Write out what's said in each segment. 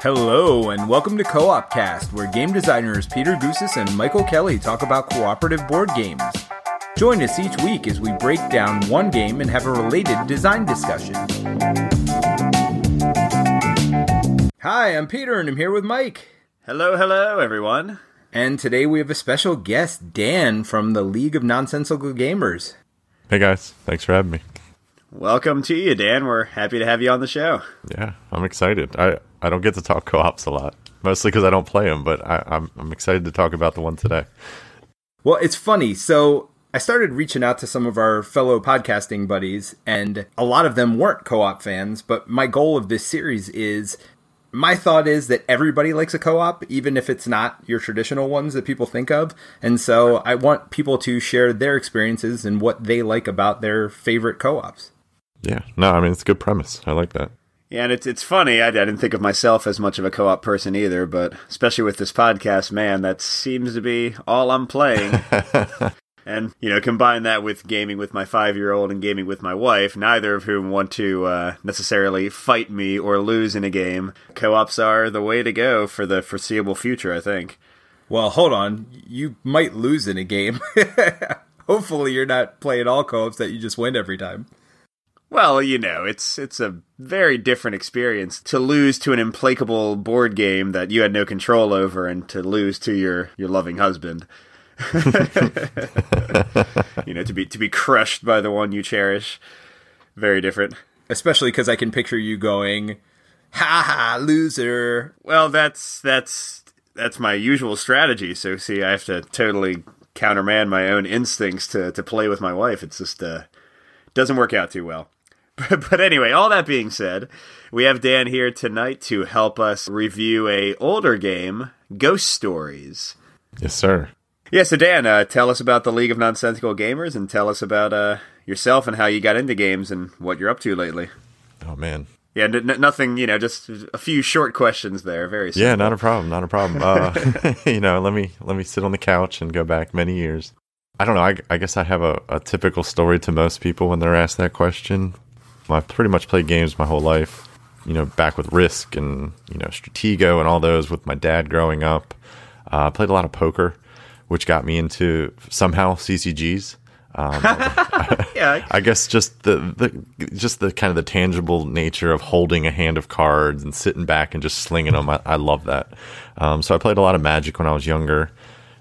Hello, and welcome to Co op Cast, where game designers Peter Goosis and Michael Kelly talk about cooperative board games. Join us each week as we break down one game and have a related design discussion. Hi, I'm Peter, and I'm here with Mike. Hello, hello, everyone. And today we have a special guest, Dan from the League of Nonsensical Gamers. Hey guys, thanks for having me. Welcome to you, Dan. We're happy to have you on the show. Yeah, I'm excited. I, I don't get to talk co-ops a lot, mostly because I don't play them, but I, I'm I'm excited to talk about the one today. Well, it's funny. So I started reaching out to some of our fellow podcasting buddies, and a lot of them weren't co op fans. But my goal of this series is my thought is that everybody likes a co op, even if it's not your traditional ones that people think of. And so I want people to share their experiences and what they like about their favorite co ops. Yeah, no, I mean it's a good premise. I like that. Yeah, and it's it's funny. I, I didn't think of myself as much of a co-op person either, but especially with this podcast, man, that seems to be all I'm playing. and you know, combine that with gaming with my five-year-old and gaming with my wife, neither of whom want to uh, necessarily fight me or lose in a game. Co-ops are the way to go for the foreseeable future, I think. Well, hold on. You might lose in a game. Hopefully, you're not playing all co ops that you just win every time. Well, you know, it's it's a very different experience to lose to an implacable board game that you had no control over and to lose to your your loving husband. you know, to be to be crushed by the one you cherish. Very different. Especially cuz I can picture you going, "Ha ha, loser." Well, that's that's that's my usual strategy. So see, I have to totally countermand my own instincts to to play with my wife. It's just uh doesn't work out too well. but anyway, all that being said, we have Dan here tonight to help us review a older game, Ghost Stories. Yes, sir. Yeah, so Dan, uh, tell us about the League of Nonsensical Gamers and tell us about uh, yourself and how you got into games and what you're up to lately. Oh man. Yeah, n- n- nothing. You know, just a few short questions there. Very simple. Yeah, not a problem. Not a problem. Uh, you know, let me let me sit on the couch and go back many years. I don't know. I, I guess I have a, a typical story to most people when they're asked that question. I've pretty much played games my whole life. You know, back with Risk and you know Stratego and all those with my dad growing up. Uh, played a lot of poker, which got me into somehow CCGs. Um, yeah, I guess just the, the just the kind of the tangible nature of holding a hand of cards and sitting back and just slinging them. I, I love that. Um, so I played a lot of Magic when I was younger.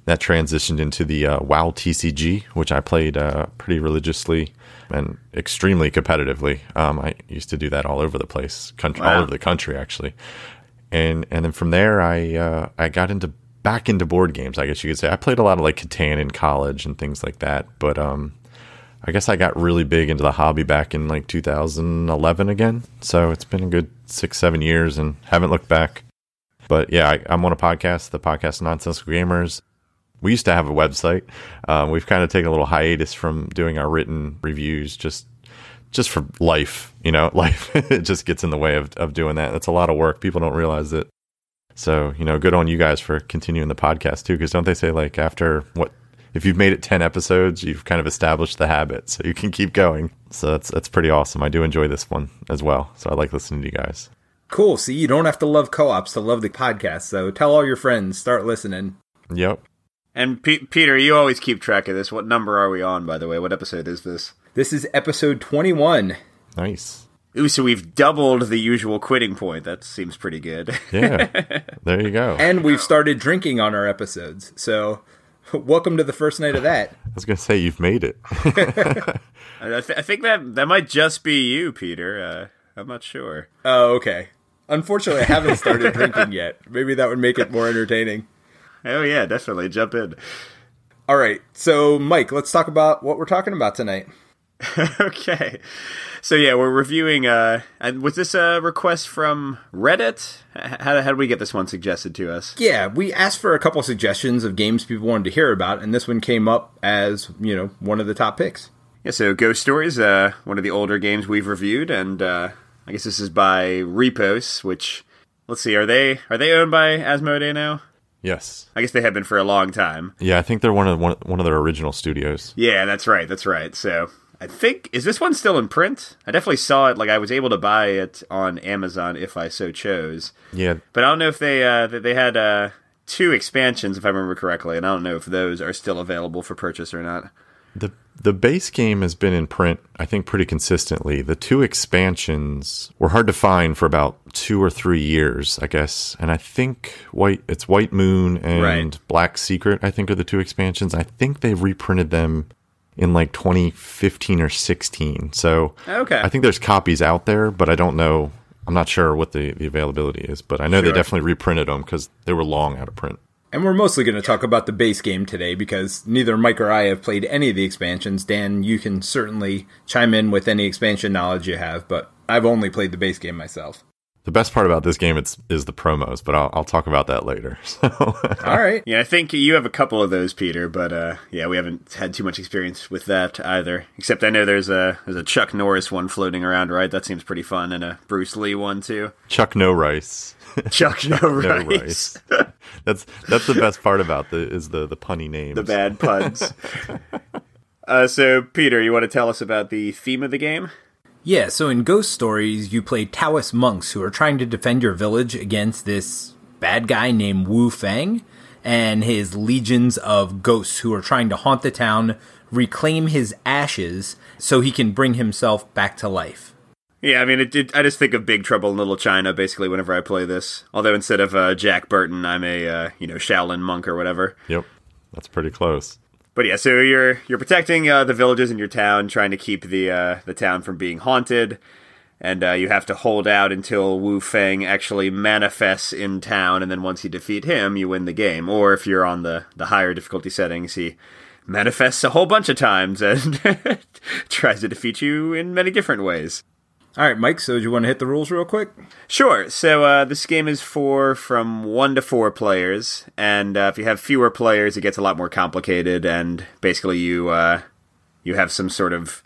That transitioned into the uh, WoW TCG, which I played uh, pretty religiously and extremely competitively. Um, I used to do that all over the place, country, Wow. all over the country actually. And and then from there, I uh, I got into back into board games. I guess you could say I played a lot of like Catan in college and things like that. But um, I guess I got really big into the hobby back in like 2011 again. So it's been a good six seven years and haven't looked back. But yeah, I, I'm on a podcast, the podcast Nonsensical Gamers. We used to have a website. Um, we've kind of taken a little hiatus from doing our written reviews, just just for life. You know, life it just gets in the way of of doing that. That's a lot of work. People don't realize it. So you know, good on you guys for continuing the podcast too. Because don't they say like after what if you've made it ten episodes, you've kind of established the habit, so you can keep going. So that's that's pretty awesome. I do enjoy this one as well. So I like listening to you guys. Cool. See, you don't have to love co ops to love the podcast. So tell all your friends, start listening. Yep. And P- Peter, you always keep track of this. What number are we on, by the way? What episode is this? This is episode 21. Nice. Ooh, so we've doubled the usual quitting point. That seems pretty good. Yeah. there you go. And we've started drinking on our episodes. So welcome to the first night of that. I was gonna say you've made it. I, th- I think that that might just be you, Peter. Uh, I'm not sure. Oh, okay. Unfortunately, I haven't started drinking yet. Maybe that would make it more entertaining. Oh yeah, definitely jump in. All right. So, Mike, let's talk about what we're talking about tonight. okay. So yeah, we're reviewing. Uh, and was this a request from Reddit? How, how did we get this one suggested to us? Yeah, we asked for a couple suggestions of games people wanted to hear about, and this one came up as, you know, one of the top picks. Yeah. So Ghost Stories, uh, one of the older games we've reviewed, and uh, I guess this is by Repos. Which, let's see, are they are they owned by Asmodee now? Yes. I guess they have been for a long time. Yeah, I think they're one of one, one of their original studios. Yeah, that's right. That's right. So I think is this one still in print? I definitely saw it. Like I was able to buy it on Amazon if I so chose. Yeah, but I don't know if they uh, they had uh, two expansions if I remember correctly, and I don't know if those are still available for purchase or not. the The base game has been in print, I think, pretty consistently. The two expansions were hard to find for about two or three years, I guess. And I think White it's White Moon and Right. Black Secret. I think are the two expansions. I think they reprinted them in like 2015 or 16. So Okay. I think there's copies out there, but I don't know. I'm not sure what the, the availability is, but I know they definitely reprinted them because they were long out of print. And we're mostly going to talk about the base game today because neither Mike or I have played any of the expansions. Dan, you can certainly chime in with any expansion knowledge you have, but I've only played the base game myself. The best part about this game it's, is the promos, but I'll, I'll talk about that later. So All right. Yeah, I think you have a couple of those, Peter, but uh, yeah, we haven't had too much experience with that either. Except I know there's a there's a Chuck Norris one floating around, right? That seems pretty fun, and a Bruce Lee one too. Chuck No Rice. Chuck No No Rice, Rice. that's that's the best part about the is the the punny names. the bad puns. uh, so, Peter, you want to tell us about the theme of the game? Yeah, so in Ghost Stories, you play Taoist monks who are trying to defend your village against this bad guy named Wu Fang and his legions of ghosts who are trying to haunt the town, reclaim his ashes so he can bring himself back to life. Yeah, I mean, it, it, I just think of Big Trouble in Little China basically whenever I play this. Although instead of uh, Jack Burton, I'm a uh, you know Shaolin monk or whatever. Yep, that's pretty close. But yeah, so you're you're protecting uh, the villages in your town, trying to keep the uh, the town from being haunted, and uh, you have to hold out until Wu Feng actually manifests in town, and then once you defeat him, you win the game. Or if you're on the the higher difficulty settings, he manifests a whole bunch of times and tries to defeat you in many different ways. All right, Mike, so do you want to hit the rules real quick? Sure. So uh, this game is for from one to four players, and uh, if you have fewer players, it gets a lot more complicated. And basically, you uh, you have some sort of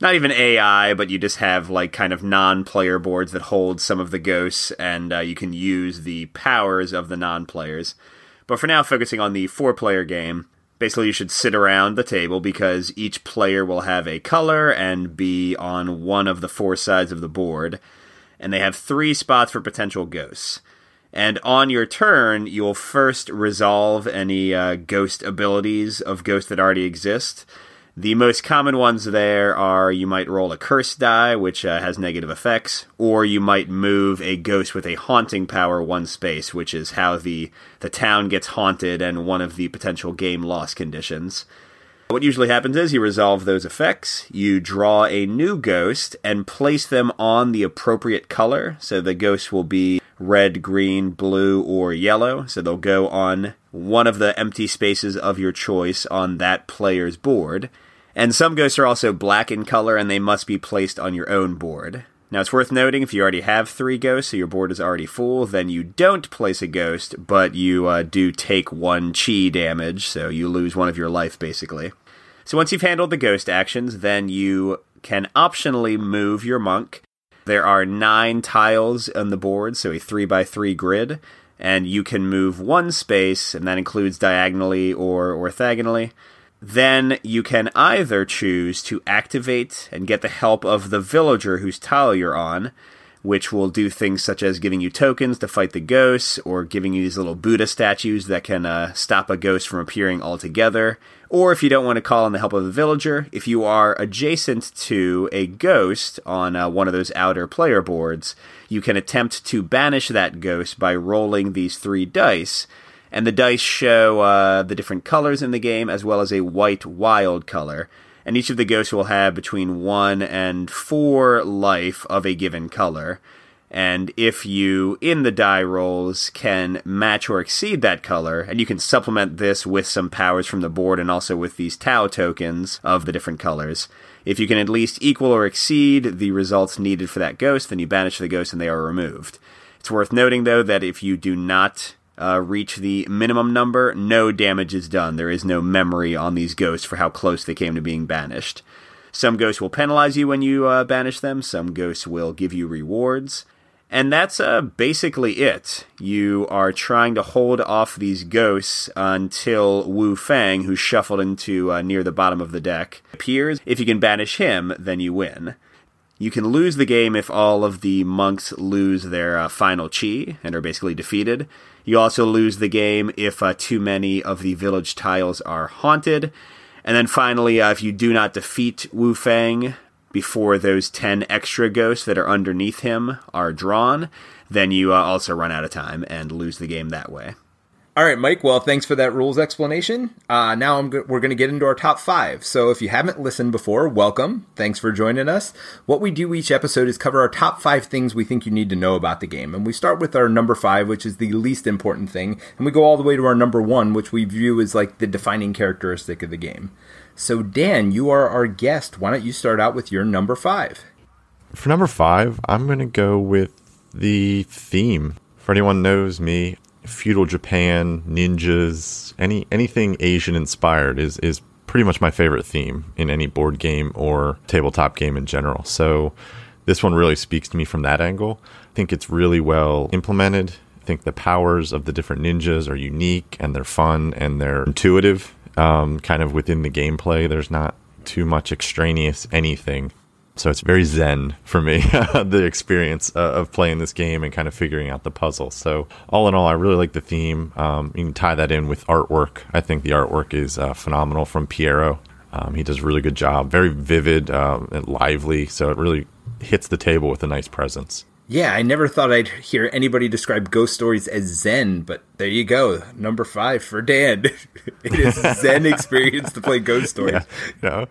not even AI, but you just have like kind of non-player boards that hold some of the ghosts, and uh, you can use the powers of the non-players. But for now, focusing on the four-player game, basically you should sit around the table because each player will have a color and be on one of the four sides of the board and they have three spots for potential ghosts. And on your turn, you'll first resolve any uh, ghost abilities of ghosts that already exist. The most common ones there are you might roll a curse die, which uh, has negative effects, or you might move a ghost with a haunting power one space, which is how the, the town gets haunted and one of the potential game loss conditions. What usually happens is you resolve those effects, you draw a new ghost, and place them on the appropriate color. So the ghost will be red, green, blue, or yellow. So they'll go on one of the empty spaces of your choice on that player's board. And some ghosts are also black in color and they must be placed on your own board. Now, it's worth noting if you already have three ghosts, so your board is already full, then you don't place a ghost, but you uh, do take one chi damage, so you lose one of your life basically. So once you've handled the ghost actions, then you can optionally move your monk. There are nine tiles on the board, so a three by three grid, and you can move one space, and that includes diagonally or orthogonally. Then you can either choose to activate and get the help of the villager whose tile you're on, which will do things such as giving you tokens to fight the ghosts, or giving you these little Buddha statues that can uh, stop a ghost from appearing altogether. Or if you don't want to call on the help of the villager, if you are adjacent to a ghost on uh, one of those outer player boards, you can attempt to banish that ghost by rolling these three dice. And the dice show uh, the different colors in the game, as well as a white wild color and each of the ghosts will have between one and four life of a given color. And if you, in the die rolls, can match or exceed that color, and you can supplement this with some powers from the board and also with these Tao tokens of the different colors. If you can at least equal or exceed the results needed for that ghost, then you banish the ghost and they are removed. It's worth noting, though, that if you do not uh, reach the minimum number, no damage is done. There is no memory on these ghosts for how close they came to being banished. Some ghosts will penalize you when you uh, banish them, some ghosts will give you rewards. And that's uh, basically it. You are trying to hold off these ghosts until Wu Fang, who's shuffled into uh, near the bottom of the deck, appears. If you can banish him, then you win. You can lose the game if all of the monks lose their uh, final chi and are basically defeated. You also lose the game if uh, too many of the village tiles are haunted. And then finally, uh, if you do not defeat Wu Fang before those 10 extra ghosts that are underneath him are drawn, then you uh, also run out of time and lose the game that way. All right, Mike. Well, thanks for that rules explanation. Uh, now go- we're going to get into our top five. So if you haven't listened before, welcome. Thanks for joining us. What we do each episode is cover our top five things we think you need to know about the game. And we start with our number five, which is the least important thing. And we go all the way to our number one, which we view as like the defining characteristic of the game. So, Dan, you are our guest. Why don't you start out with your number five? For number five, I'm going to go with the theme. For anyone knows me, feudal Japan, ninjas, any anything Asian inspired is is pretty much my favorite theme in any board game or tabletop game in general. So this one really speaks to me from that angle. I think it's really well implemented. I think the powers of the different ninjas are unique and they're fun and they're intuitive, um, kind of within the gameplay. There's not too much extraneous anything so it's very zen for me, the experience uh, of playing this game and kind of figuring out the puzzle. So all in all, I really like the theme. Um, you can tie that in with artwork. I think the artwork is uh, phenomenal from Piero. Um, he does a really good job, very vivid um, and lively. So it really hits the table with a nice presence. Yeah, I never thought I'd hear anybody describe ghost stories as zen, but there you go. Number five for Dan. it is zen experience to play ghost stories. Yeah, you know,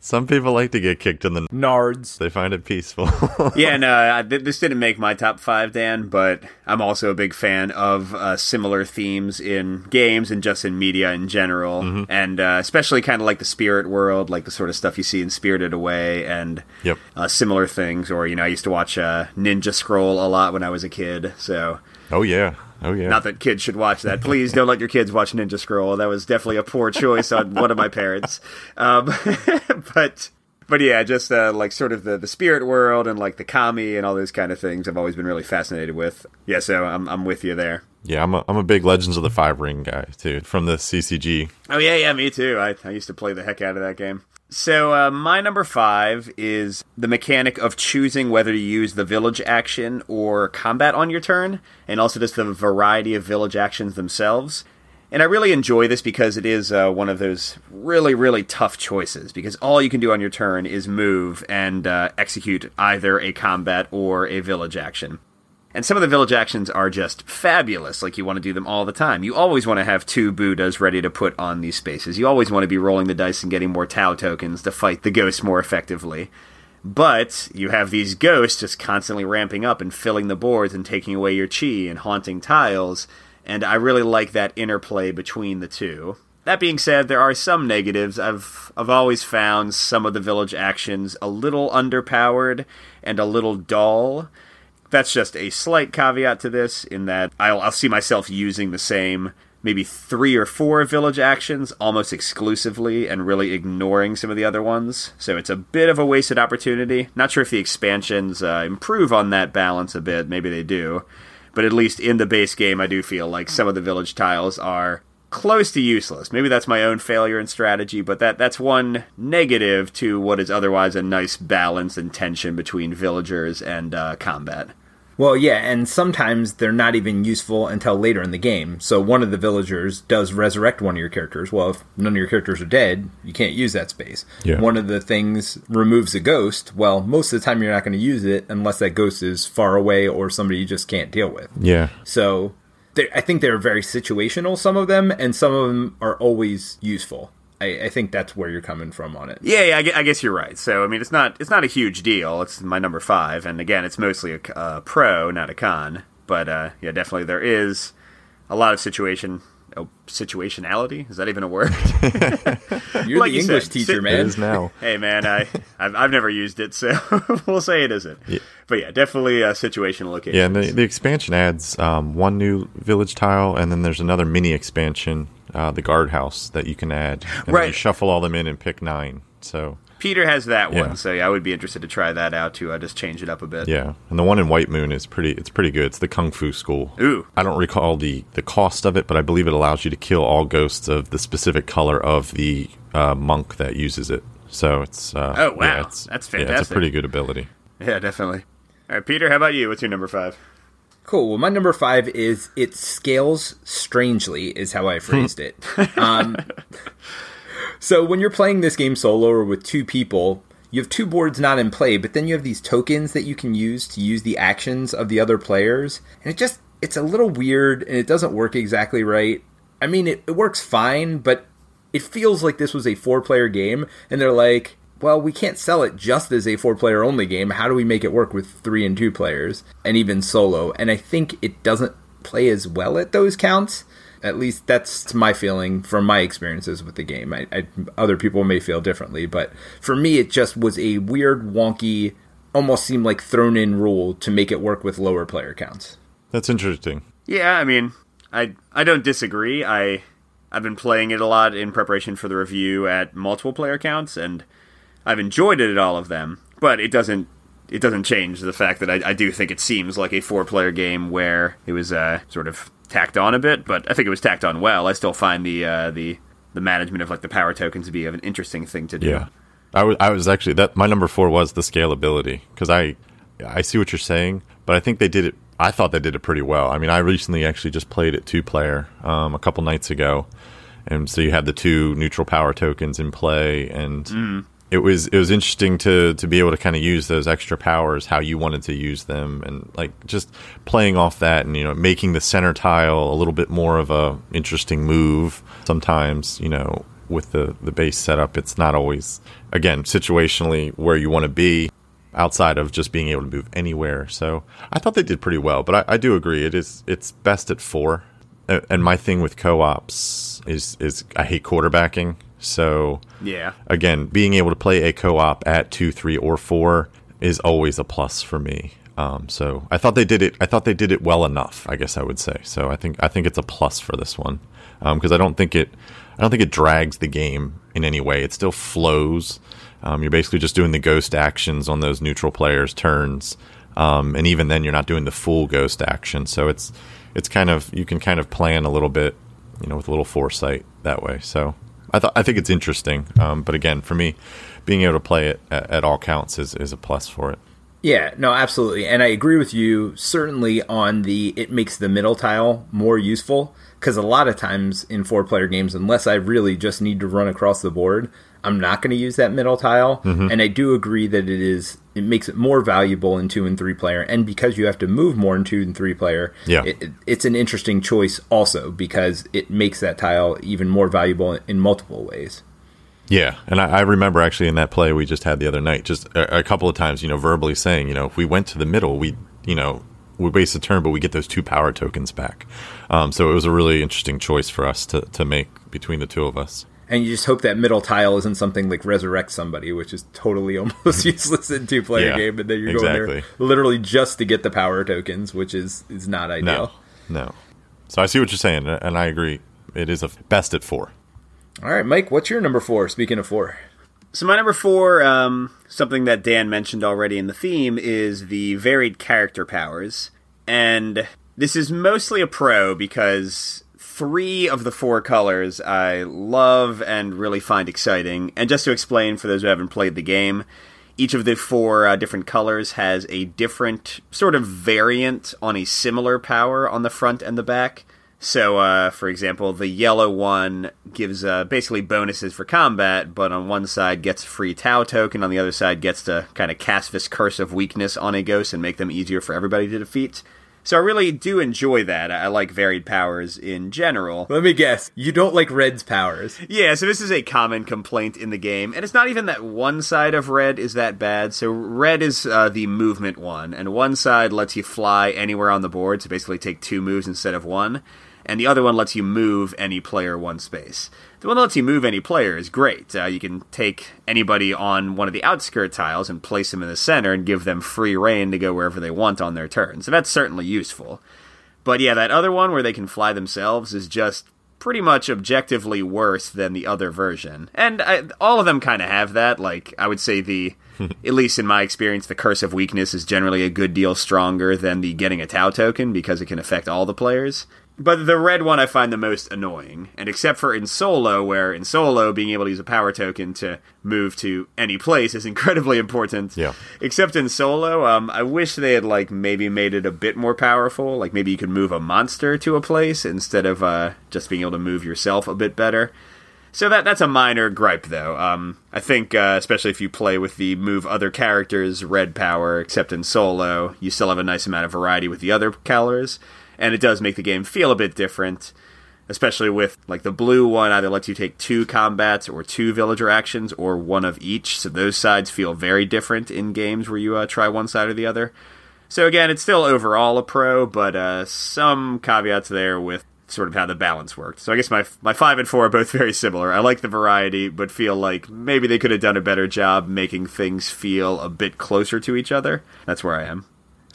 some people like to get kicked in the nards. They find it peaceful. yeah, no, I, this didn't make my top five, Dan, but I'm also a big fan of uh, similar themes in games and just in media in general, mm-hmm. and uh, especially kind of like the spirit world, like the sort of stuff you see in Spirited Away and yep. uh, similar things. Or you know, I used to watch uh, Ninja Scroll a lot when I was a kid, so. Oh yeah, Oh yeah. Not that kids should watch that. Please don't let your kids watch Ninja Scroll. That was definitely a poor choice on one of my parents. Um, but but yeah, just uh, like sort of the, the spirit world and like the kami and all those kind of things. I've always been really fascinated with. Yeah, so I'm I'm with you there. Yeah, I'm a, I'm a big Legends of the Five Ring guy too from the CCG. Oh yeah, yeah, me too. I I used to play the heck out of that game. So, uh, my number five is the mechanic of choosing whether to use the village action or combat on your turn, and also just the variety of village actions themselves. And I really enjoy this because it is uh, one of those really, really tough choices. Because all you can do on your turn is move and uh, execute either a combat or a village action. And some of the village actions are just fabulous. Like you want to do them all the time. You always want to have two Buddhas ready to put on these spaces. You always want to be rolling the dice and getting more Tao tokens to fight the ghosts more effectively. But you have these ghosts just constantly ramping up and filling the boards and taking away your chi and haunting tiles. And I really like that interplay between the two. That being said, there are some negatives. I've I've always found some of the village actions a little underpowered and a little dull that's just a slight caveat to this in that I'll, I'll see myself using the same maybe three or four village actions almost exclusively and really ignoring some of the other ones. So it's a bit of a wasted opportunity. Not sure if the expansions uh, improve on that balance a bit. Maybe they do. But at least in the base game, I do feel like some of the village tiles are close to useless. Maybe that's my own failure in strategy, but that that's one negative to what is otherwise a nice balance and tension between villagers and uh, combat. Well, yeah, and sometimes they're not even useful until later in the game. So one of the villagers does resurrect one of your characters. Well, if none of your characters are dead, you can't use that space. Yeah. One of the things removes a ghost. Well, most of the time you're not going to use it unless that ghost is far away or somebody you just can't deal with. Yeah. So I think they're very situational, some of them, and some of them are always useful. I, I, think that's where you're coming from on it. Yeah, yeah, I guess you're right. So, I mean, it's not it's not a huge deal. It's my number five, and again, it's mostly a, a pro, not a con. But uh, yeah, definitely there is a lot of situation oh, situationality. Is that even a word? You're like the you English said, teacher, man. It is now. hey, man, I I've, I've never used it, so we'll say it isn't. Yeah. But yeah, definitely a situational location. Yeah, and the, the expansion adds um, one new village tile, and then there's another mini expansion uh, the guardhouse that you can add. And right. You shuffle all them in and pick nine. So Peter has that Yeah. one, so yeah, I would be interested to try that out to uh, just change it up a bit. Yeah, and the one in White Moon is pretty. It's pretty good. It's the Kung Fu School. Ooh. I don't recall the the cost of it, but I believe it allows you to kill all ghosts of the specific color of the uh, monk that uses it. So it's. Uh, Oh, wow. yeah, it's, That's Yeah, it's a pretty good ability. Yeah, definitely. All right, Peter, how about you? What's your number five? Cool. Well, my number five is it scales strangely, is how I phrased it. Um, so when you're playing this game solo or with two people, you have two boards not in play, but then you have these tokens that you can use to use the actions of the other players, and it just it's a little weird and it doesn't work exactly right. I mean, it, it works fine, but it feels like this was a four player game, and they're like, well, we can't sell it just as a four player only game. How do we make it work with three and two players and even solo? And I think it doesn't play as well at those counts. At least that's my feeling from my experiences with the game. I, I, other people may feel differently, but for me, it just was a weird, wonky, almost seemed like thrown in rule to make it work with lower player counts. That's interesting. Yeah, I mean, I I don't disagree. I I've been playing it a lot in preparation for the review at multiple player counts, and I've enjoyed it at all of them. But it doesn't it doesn't change the fact that I, I do think it seems like a four player game where it was uh, sort of tacked on a bit. But I think it was tacked on well. I still find the uh, the the management of like the power tokens to be an interesting thing to do. Yeah, I was. I was actually that. My number four was the scalability because I, I see what you're saying, but I think they did it. I thought they did it pretty well. I mean, I recently actually just played it two player um, a couple nights ago, and so you had the two neutral power tokens in play, and it was it was interesting to to be able to kind of use those extra powers how you wanted to use them, and like just playing off that, and you know, making the center tile a little bit more of a interesting move. Sometimes, you know, with the the base setup, it's not always again situationally where you want to be outside of just being able to move anywhere. So I thought they did pretty well, but I, I do agree it is it's best at four. And my thing with co-ops is is I hate quarterbacking. So Yeah. again, being able to play a co-op at two, three, or four is always a plus for me. Um, so I thought they did it. I thought they did it well enough. I guess I would say. So I think I think it's a plus for this one because I don't think it I don't think it drags the game in any way. It still flows. Um, you're basically just doing the ghost actions on those neutral players' turns, um, and even then, you're not doing the full ghost action. So it's it's kind of you can kind of plan a little bit, you know, with a little foresight that way. So I thought I think it's interesting. Um, but again, for me, being able to play it at, at all counts is, is a plus for it. Yeah, no, absolutely. And I agree with you certainly on the it makes the middle tile more useful because a lot of times in four player games, unless I really just need to run across the board, I'm not going to use that middle tile. Mm-hmm. And I do agree that it is it makes it more valuable in two and three player. And because you have to move more in two and three player, Yeah. it, it- it's an interesting choice also because it makes that tile even more valuable in multiple ways. Yeah, and I, I remember actually in that play we just had the other night, just a, a couple of times, you know, verbally saying, you know, if we went to the middle, we, you know, we waste a turn, but we get those two power tokens back. Um, so it was a really interesting choice for us to to make between the two of us. And you just hope that middle tile isn't something like resurrect somebody, which is totally almost useless in two player Yeah, game, and then you're going there literally just to get the power tokens, which is is not ideal. No, no. So I see what you're saying, and I agree. It is a best at four. All right, Mike, what's your number four? Speaking of four, So my number four, um, something that Dan mentioned already in the theme, is the varied character powers, and this is mostly a pro because three of the four colors I love and really find exciting. And just to explain for those who haven't played the game, each of the four uh, different colors has a different sort of variant on a similar power on the front and the back. So, uh, for example, the yellow one gives uh, basically bonuses for combat, but on one side gets a free Tao token, on the other side gets to kind of cast this Curse of Weakness on a ghost and make them easier for everybody to defeat. So I really do enjoy that. I like varied powers in general. let me guess, you don't like Red's powers. Yeah, so this is a common complaint in the game, and it's not even that one side of red is that bad. So red is uh, the movement one, and one side lets you fly anywhere on the board, so basically take two moves instead of one, and the other one lets you move any player one space. The one that lets you move any player is great. Uh, you can take anybody on one of the outskirt tiles and place them in the center and give them free rein to go wherever they want on their turn. So that's certainly useful. But yeah, that other one where they can fly themselves is just pretty much objectively worse than the other version. And I, all of them kind of have that. Like, I would say the, at least in my experience, the Curse of Weakness is generally a good deal stronger than the getting a Tao token because it can affect all the players. But the red one I find the most annoying. And except for in solo, where in solo, being able to use a power token to move to any place is incredibly important. Yeah. Except in solo, um, I wish they had like maybe made it a bit more powerful. Like maybe you could move a monster to a place instead of uh, just being able to move yourself a bit better. So that that's a minor gripe, though. Um, I think, uh, especially if you play with the move other characters red power, except in solo, you still have a nice amount of variety with the other colors and it does make the game feel a bit different especially with like the blue one either lets you take two combats or two villager actions or one of each so those sides feel very different in games where you uh, try one side or the other. So again it's still overall a pro but uh, some caveats there with sort of how the balance worked. So i guess my my five and four are both very similar. I like the variety but feel like maybe they could have done a better job making things feel a bit closer to each other. That's where i am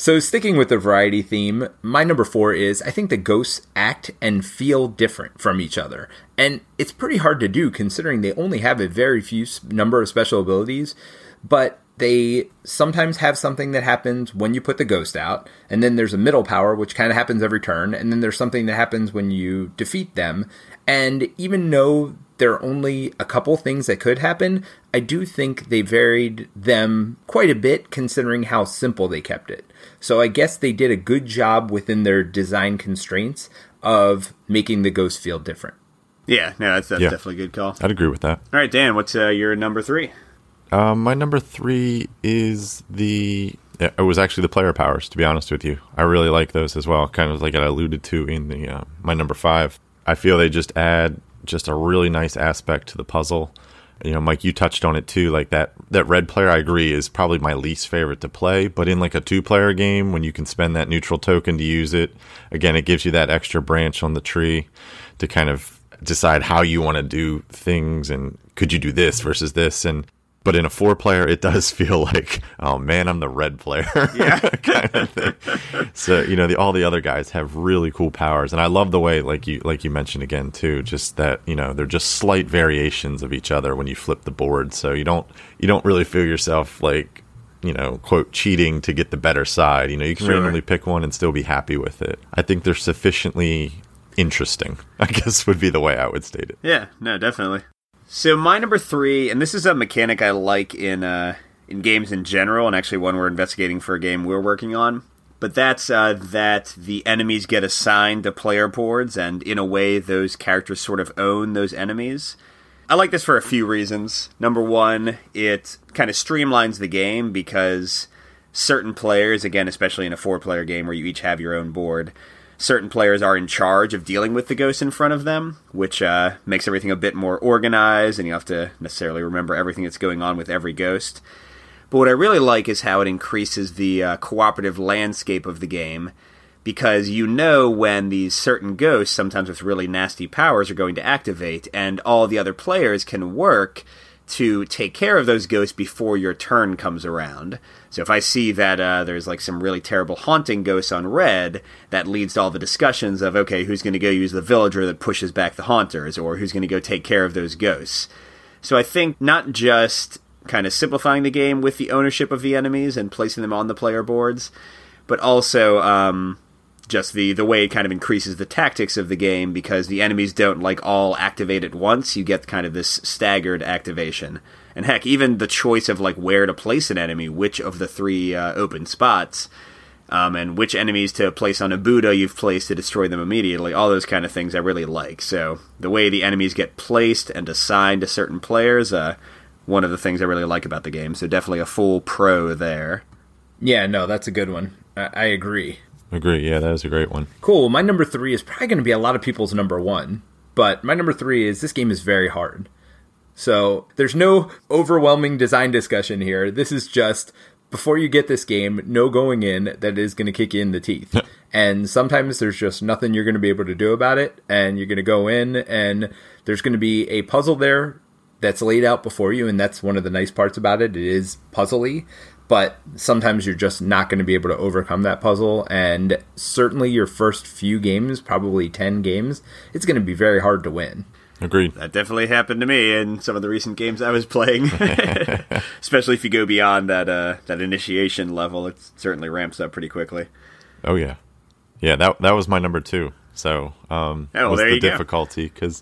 so, sticking with the variety theme, my number four is I think the ghosts act and feel different from each other. And it's pretty hard to do considering they only have a very few number of special abilities, but they sometimes have something that happens when you put the ghost out, and then there's a middle power, which kind of happens every turn, and then there's something that happens when you defeat them. And even though there are only a couple things that could happen, I do think they varied them quite a bit considering how simple they kept it. So I guess they did a good job within their design constraints of making the ghost feel different. Yeah, no, that's, that's yeah. definitely a good call. I'd agree with that. All right, Dan, what's uh, your number three? Um, my number three is the. It was actually the player powers. To be honest with you, I really like those as well. Kind of like I alluded to in the uh, my number five. I feel they just add just a really nice aspect to the puzzle. You know, Mike, you touched on it too. Like that, that red player, I agree, is probably my least favorite to play. But in like a two-player game, when you can spend that neutral token to use it, again, it gives you that extra branch on the tree to kind of decide how you want to do things and could you do this versus this and but in a four player, it does feel like, oh man, I'm the red player, yeah, kind of thing. So you know, the, all the other guys have really cool powers, and I love the way, like you like you mentioned again too, just that you know they're just slight variations of each other when you flip the board. So you don't you don't really feel yourself like you know quote cheating to get the better side. You know, you can sure. randomly pick one and still be happy with it. I think they're sufficiently interesting. I guess would be the way I would state it. Yeah, no, definitely. So my number three, and this is a mechanic I like in uh, in games in general, and actually one we're investigating for a game we're working on. But that's uh, that the enemies get assigned to player boards, and in a way, those characters sort of own those enemies. I like this for a few reasons. Number one, it kind of streamlines the game because certain players, again, especially in a four player game where you each have your own board, certain players are in charge of dealing with the ghosts in front of them, which uh, makes everything a bit more organized, and you have to necessarily remember everything that's going on with every ghost. But what I really like is how it increases the uh, cooperative landscape of the game, because you know when these certain ghosts, sometimes with really nasty powers, are going to activate, and all the other players can work to take care of those ghosts before your turn comes around. So if I see that uh, there's like some really terrible haunting ghosts on red, that leads to all the discussions of okay, who's going to go use the villager that pushes back the haunters, or who's going to go take care of those ghosts. So I think not just kind of simplifying the game with the ownership of the enemies and placing them on the player boards, but also um, just the the way it kind of increases the tactics of the game because the enemies don't like all activate at once. You get kind of this staggered activation. And heck, even the choice of like where to place an enemy, which of the three uh, open spots, um, and which enemies to place on a Buddha you've placed to destroy them immediately, all those kind of things I really like. So the way the enemies get placed and assigned to certain players, uh, one of the things I really like about the game. So definitely a full pro there. Yeah, no, that's a good one. I, I agree. Agree. Yeah, that is a great one. Cool. My number three is probably going to be a lot of people's number one, but my number three is this game is very hard. So there's no overwhelming design discussion here. This is just before you get this game, no going in that is going to kick you in the teeth. and sometimes there's just nothing you're going to be able to do about it. And you're going to go in and there's going to be a puzzle there that's laid out before you. And that's one of the nice parts about it. It is puzzly, but sometimes you're just not going to be able to overcome that puzzle. And certainly your first few games, probably 10 games, it's going to be very hard to win. Agreed. That definitely happened to me in some of the recent games I was playing. Especially if you go beyond that uh, that initiation level, it certainly ramps up pretty quickly. Oh yeah, yeah. That that was my number two. So um, Oh, was the difficulty because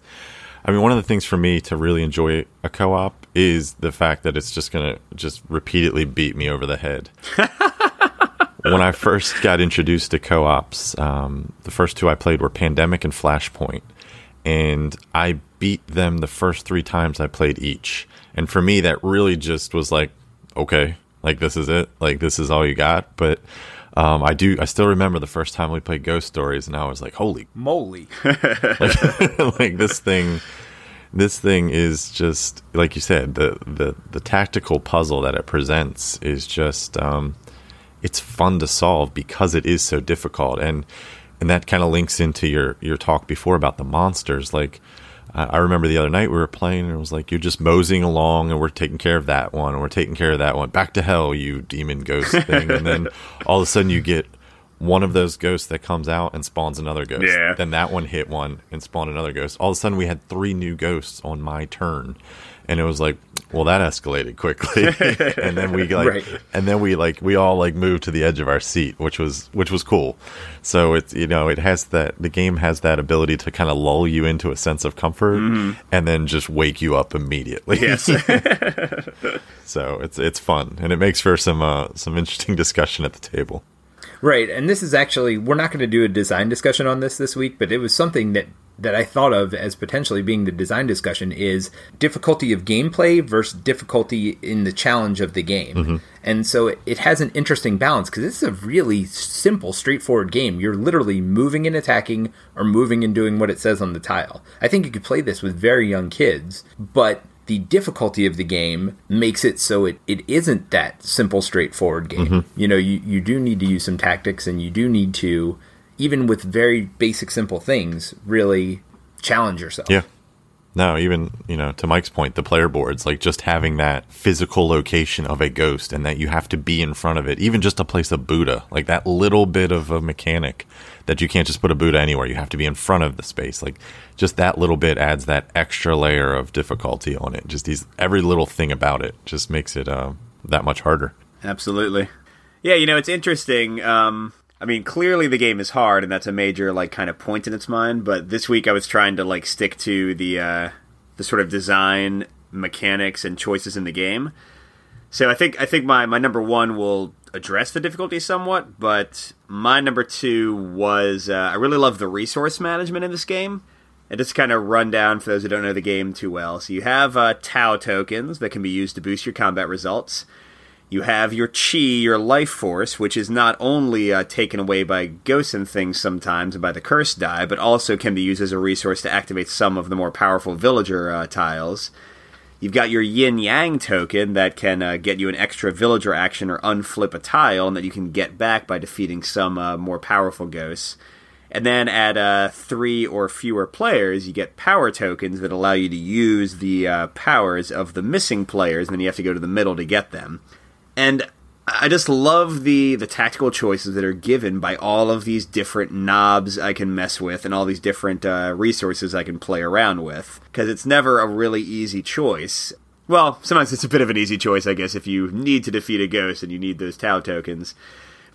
I mean one of the things for me to really enjoy a co-op is the fact that it's just gonna just repeatedly beat me over the head. when I first got introduced to co-ops, um, the first two I played were Pandemic and Flashpoint, and I beat them the first three times I played each. And for me, that really just was like, okay, like this is it, like this is all you got. But um, I do, I still remember the first time we played Ghost Stories, and I was like, holy Moly. like, like this thing this thing is just like you said the the the tactical puzzle that it presents is just um it's fun to solve because it is so difficult and and that kind of links into your your talk before about the monsters like I I remember the other night we were playing and it was like you're just moseying along and we're taking care of that one and we're taking care of that one. Back to hell, you demon ghost thing. and then all of a sudden you get one of those ghosts that comes out and spawns another ghost. Yeah. Then that one hit one and spawned another ghost. All of a sudden we had three new ghosts on my turn. And it was like, well, that escalated quickly. and then we like Right. and then we like we all like moved to the edge of our seat, which was which was cool. So it's you know, it has that the game has that ability to kind of lull you into a sense of comfort and then just wake you up immediately. Yes. so it's it's fun and it makes for some uh some interesting discussion at the table. Right, and this is actually we're not going to do a design discussion on this this week, but it was something that that I thought of as potentially being the design discussion is difficulty of gameplay versus difficulty in the challenge of the game. Mm-hmm. And so it, it has an interesting balance because it's a really simple, straightforward game. You're literally moving and attacking or moving and doing what it says on the tile. I think you could play this with very young kids, but the difficulty of the game makes it so it, it isn't that simple, straightforward game. Mm-hmm. You know, you, you do need to use some tactics and you do need to, even with very basic, simple things, really challenge yourself. Yeah. No, even, you know, to Mike's point, the player boards, like just having that physical location of a ghost and that you have to be in front of it, even just to place a Buddha, like that little bit of a mechanic that you can't just put a Buddha anywhere. You have to be in front of the space. Like just that little bit adds that extra layer of difficulty on it. Just these, every little thing about it just makes it uh, that much harder. Absolutely. Yeah, you know, it's interesting. Um, I mean, clearly the game is hard, and that's a major like kind of point in its mind. But this week I was trying to like stick to the uh, the sort of design mechanics and choices in the game. So I think I think my my number one will address the difficulty somewhat, but my number two was uh, I really love the resource management in this game. And just kind of run down for those who don't know the game too well. So you have uh, Tao tokens that can be used to boost your combat results. You have your chi, your life force, which is not only uh, taken away by ghosts and things sometimes by the curse die, but also can be used as a resource to activate some of the more powerful villager uh, tiles. You've got your yin yang token that can uh, get you an extra villager action or unflip a tile, and that you can get back by defeating some uh, more powerful ghosts. And then at uh, three or fewer players, you get power tokens that allow you to use the uh, powers of the missing players, and then you have to go to the middle to get them. And I just love the the tactical choices that are given by all of these different knobs I can mess with and all these different uh, resources I can play around with because it's never a really easy choice. Well, sometimes it's a bit of an easy choice, I guess, if you need to defeat a ghost and you need those Tao tokens.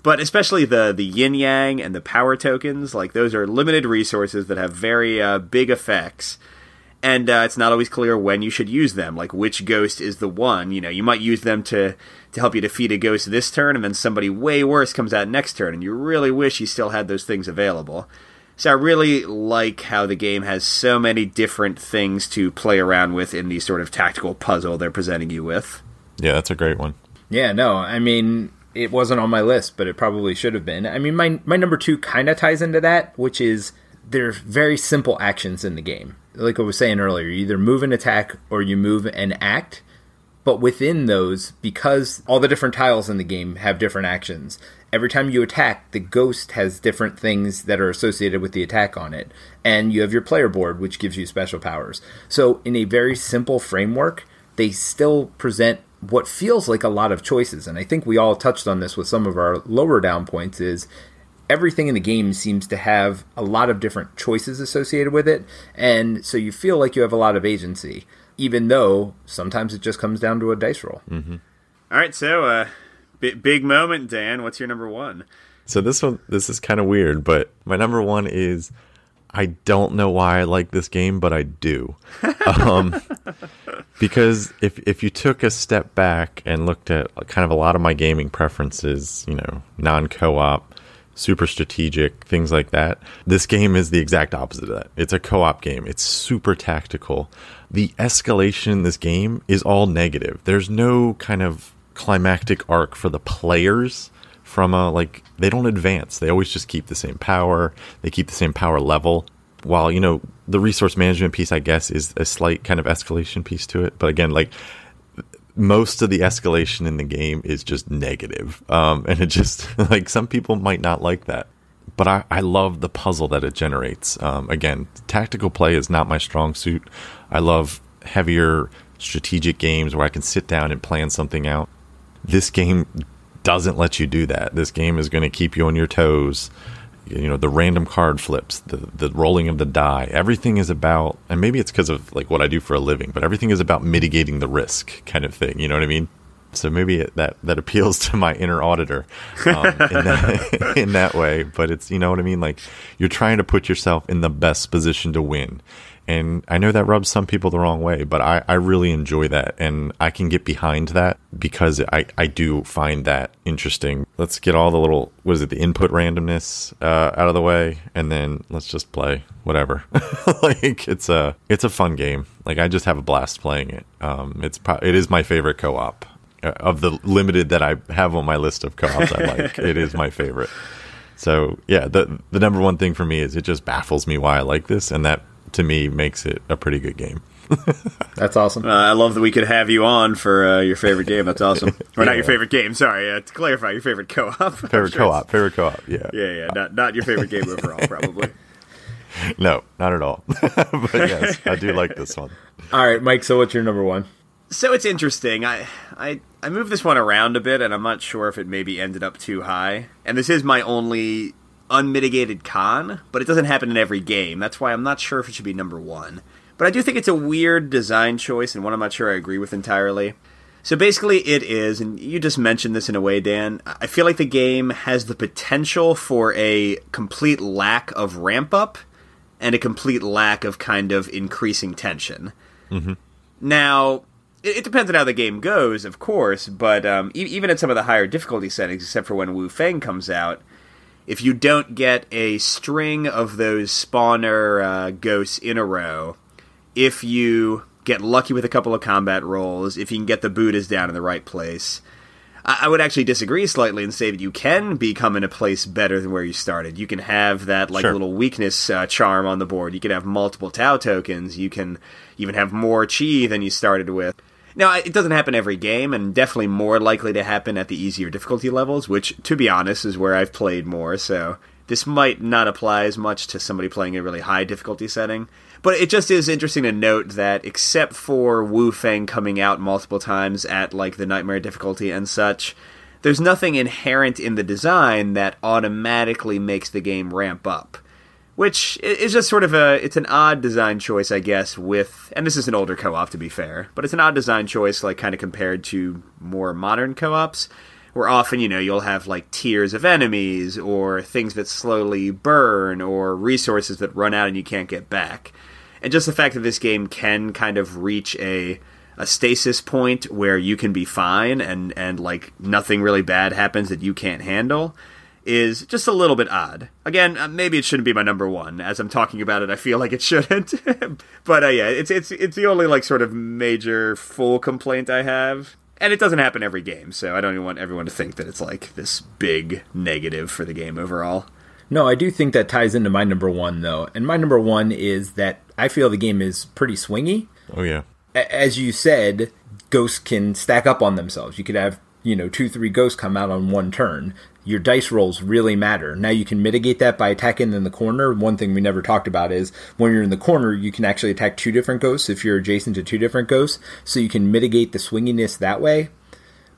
But especially the the yin yang and the power tokens, like those are limited resources that have very uh, big effects and uh, it's not always clear when you should use them. Like which ghost is the one? You know, you might use them to to help you defeat a ghost this turn, and then somebody way worse comes out next turn, and you really wish you still had those things available. So I really like how the game has so many different things to play around with in the sort of tactical puzzle they're presenting you with. Yeah, that's a great one. Yeah, no, I mean, it wasn't on my list, but it probably should have been. I mean, my my number two kind of ties into that, which is there's very simple actions in the game. Like I was saying earlier, you either move and attack or you move and act. But within those, because all the different tiles in the game have different actions, every time you attack, the ghost has different things that are associated with the attack on it. And you have your player board, which gives you special powers. So, in a very simple framework, they still present what feels like a lot of choices. And I think we all touched on this with some of our lower down points is everything in the game seems to have a lot of different choices associated with it. And so you feel like you have a lot of agency, even though sometimes it just comes down to a dice roll. Mm-hmm. All right. So, uh, b- big moment, Dan. What's your number one? So this one, this is kind of weird, but my number one is I don't know why I like this game, but I do. Um, because if if you took a step back and looked at kind of a lot of my gaming preferences, you know, non co-op, super strategic, things like that, this game is the exact opposite of that. It's a co-op game. It's super tactical. The escalation in this game is all negative. There's no kind of climactic arc for the players from a like they don't advance. They always just keep the same power. They keep the same power level. While you know the resource management piece, I guess, is a slight kind of escalation piece to it. But again, like most of the escalation in the game is just negative, um, and it just like some people might not like that. But I, I love the puzzle that it generates. Um, again, tactical play is not my strong suit. I love heavier strategic games where I can sit down and plan something out. This game doesn't let you do that. This game is going to keep you on your toes. You know, the random card flips, the the rolling of the die. Everything is about, and maybe it's because of like what I do for a living, but everything is about mitigating the risk, kind of thing. You know what I mean? So maybe it, that that appeals to my inner auditor um, in, that, in that way. But it's you know what I mean. Like you're trying to put yourself in the best position to win, and I know that rubs some people the wrong way, but I, I really enjoy that. And I can get behind that because I, I do find that interesting. Let's get all the little, what is it, the input randomness uh, out of the way. And then let's just play whatever. like it's a, it's a fun game. Like I just have a blast playing it. Um, it's, pro- it is my favorite co-op uh, of the limited that I have on my list of co-ops I like. it is my favorite. So yeah, the the number one thing for me is it just baffles me why I like this, and that to me makes it a pretty good game. That's awesome. Uh, I love that we could have you on for uh, your favorite game. That's awesome. Or not your favorite game. Sorry, uh, to clarify, your favorite co-op. Favorite sure co-op. Favorite co-op. Yeah. Yeah, yeah. Not not your favorite game overall, probably. no, not at all. but yes, I do like this one. All right, Mike. So, what's your number one? So it's interesting. I I I moved this one around a bit, and I'm not sure if it maybe ended up too high. And this is my only unmitigated con, but it doesn't happen in every game. That's why I'm not sure if it should be number one. But I do think it's a weird design choice, and one I'm not sure I agree with entirely. So basically, it is, and you just mentioned this in a way, Dan. I feel like the game has the potential for a complete lack of ramp up and a complete lack of kind of increasing tension. Mm-hmm. Now, it, depends on how the game goes, of course, but um, e- even at some of the higher difficulty settings, except for when Wu Feng comes out, if you don't get a string of those spawner uh, ghosts in a row, if you get lucky with a couple of combat rolls, if you can get the Buddhas down in the right place, I, I would actually disagree slightly and say that you can become in a place better than where you started. You can have that like sure. little weakness uh, charm on the board. You can have multiple Tao tokens. You can even have more Chi than you started with. Now, it doesn't happen every game, and definitely more likely to happen at the easier difficulty levels, which, to be honest, is where I've played more, so this might not apply as much to somebody playing a really high difficulty setting. But it just is interesting to note that, except for Wu Feng coming out multiple times at, like, the Nightmare difficulty and such, there's nothing inherent in the design that automatically makes the game ramp up which is just sort of a it's an odd design choice i guess with and this is an older co-op to be fair but it's an odd design choice like kind of compared to more modern co-ops where often you know you'll have like tiers of enemies or things that slowly burn or resources that run out and you can't get back. And just the fact that this game can kind of reach a a stasis point where you can be fine and and like nothing really bad happens that you can't handle is just a little bit odd. Again, uh, maybe it shouldn't be my number one. As I'm talking about it, I feel like it shouldn't. but uh, yeah, it's it's it's the only like sort of major full complaint I have. And it doesn't happen every game, so I don't even want everyone to think that it's like this big negative for the game overall. No, I do think that ties into my number one though, and my number one is that I feel the game is pretty swingy. Oh yeah, as you said, ghosts can stack up on themselves. You could have you know two three ghosts come out on one turn your dice rolls really matter. Now you can mitigate that by attacking in the corner. One thing we never talked about is when you're in the corner, you can actually attack two different ghosts if you're adjacent to two different ghosts, so you can mitigate the swinginess that way.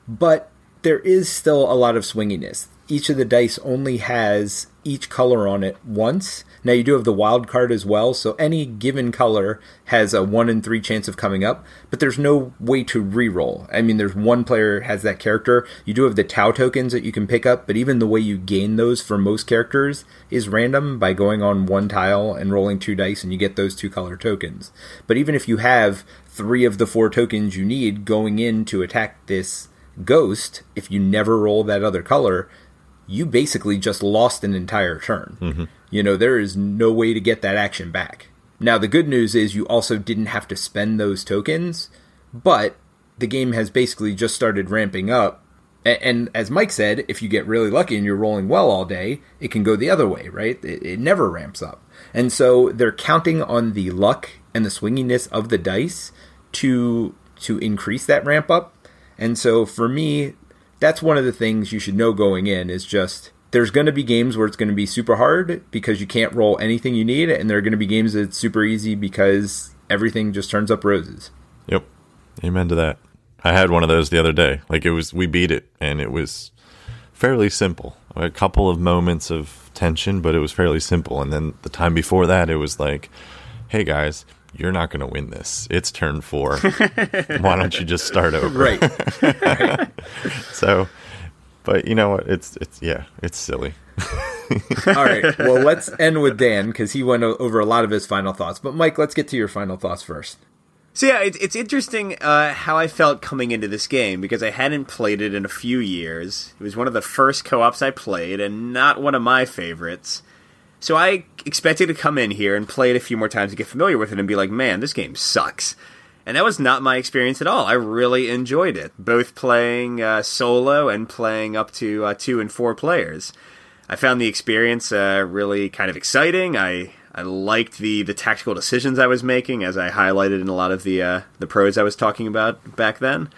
But there is still a lot of swinginess. Each of the dice only has each color on it once. Now you do have the wild card as well, so any given color has a one in three chance of coming up, but there's no way to re-roll. I mean, there's one player has that character. You do have the Tao tokens that you can pick up, but even the way you gain those for most characters is random by going on one tile and rolling two dice, and you get those two color tokens. But even if you have three of the four tokens you need going in to attack this ghost, if you never roll that other color, you basically just lost an entire turn. Mm-hmm. You know, there is no way to get that action back. Now, the good news is you also didn't have to spend those tokens, but the game has basically just started ramping up. And, as Mike said, if you get really lucky and you're rolling well all day, it can go the other way, right? It, it never ramps up. And so they're counting on the luck and the swinginess of the dice to to increase that ramp up. And so for me, that's one of the things you should know going in is just there's going to be games where it's going to be super hard because you can't roll anything you need, and there are going to be games that's super easy because everything just turns up roses. Yep. Amen to that. I had one of those the other day. Like it was, we beat it, and it was fairly simple. A couple of moments of tension, but it was fairly simple. And then the time before that, it was like, hey guys, you're not going to win this. It's turn four. Why don't you just start over? Right. right. so, but you know what? It's it's yeah, it's silly. All right. Well, let's end with Dan because he went over a lot of his final thoughts. But Mike, let's get to your final thoughts first. So yeah, it's it's interesting uh, how I felt coming into this game because I hadn't played it in a few years. It was one of the first co-ops I played, and not one of my favorites. So I expected to come in here and play it a few more times to get familiar with it and be like, man, this game sucks. And that was not my experience at all. I really enjoyed it, both playing uh, solo and playing up to uh, two and four players. I found the experience uh, really kind of exciting. I I liked the the tactical decisions I was making, as I highlighted in a lot of the uh, the pros I was talking about back then.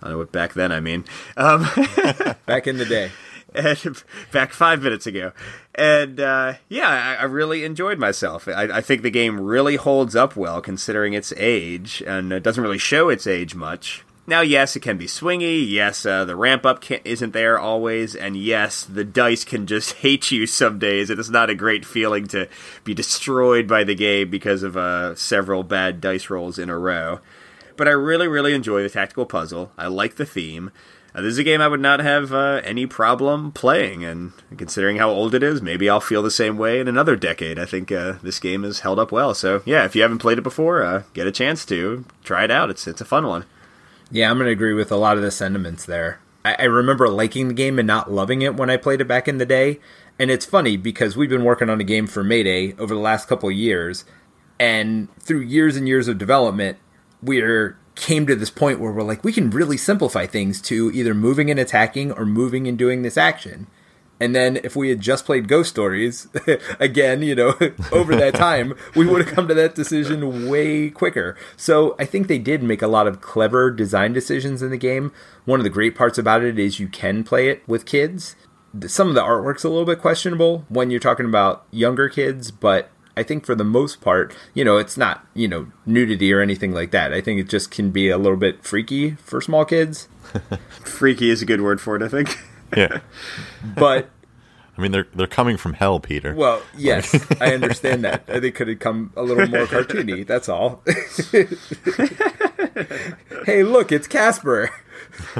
I don't know what back then I mean. Um, back in the day. back five minutes ago. And uh, yeah, I, I, really enjoyed myself. I, I, think the game really holds up well considering its age, and it doesn't really show its age much. Now, yes, it can be swingy. Yes, uh, the ramp up isn't there always, and yes, the dice can just hate you some days. It is not a great feeling to be destroyed by the game because of uh, several bad dice rolls in a row. But I really, really enjoy the tactical puzzle. I like the theme. Uh, this is a game I would not have uh, any problem playing, and considering how old it is, maybe I'll feel the same way in another decade. I think uh, this game has held up well. So yeah, if you haven't played it before, uh, get a chance to try it out. It's it's a fun one. Yeah, I'm to agree with a lot of the sentiments there. I, I remember liking the game and not loving it when I played it back in the day. And it's funny because we've been working on a game for Mayday over the last couple years, and through years and years of development, we're came to this point where we're like, we can really simplify things to either moving and attacking or moving and doing this action. And then if we had just played Ghost Stories again, you know, over that time, we would have come to that decision way quicker. So I think they did make a lot of clever design decisions in the game. One of the great parts about it is you can play it with kids. Some of the artwork's a little bit questionable when you're talking about younger kids, but I think for the most part, you know, it's not, you know, nudity or anything like that. I think it just can be a little bit freaky for small kids. freaky is a good word for it, I think. yeah. But I mean, they're they're coming from hell, Peter. Well, yes, I understand that. They could have come a little more cartoony. That's all. hey, look, it's Casper.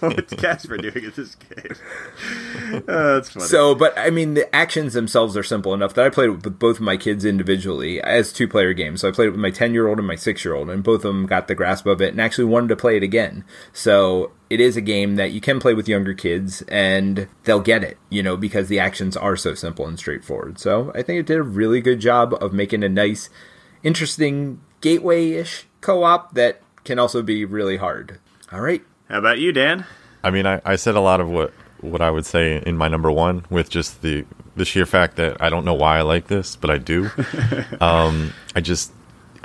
What's Casper doing in this game? Oh, that's funny. So, but I mean, the actions themselves are simple enough that I played with both of my kids individually as two player games. So I played it with my 10 year old and my 6 year old, and both of them got the grasp of it and actually wanted to play it again. So it is a game that you can play with younger kids and they'll get it, you know, because the actions are so simple and straightforward. So I think it did a really good job of making a nice, interesting gateway ish co op that can also be really hard. All right. How about you, Dan? I mean, I, I said a lot of what what I would say in my number one with just the the sheer fact that I don't know why I like this, but I do. um, I just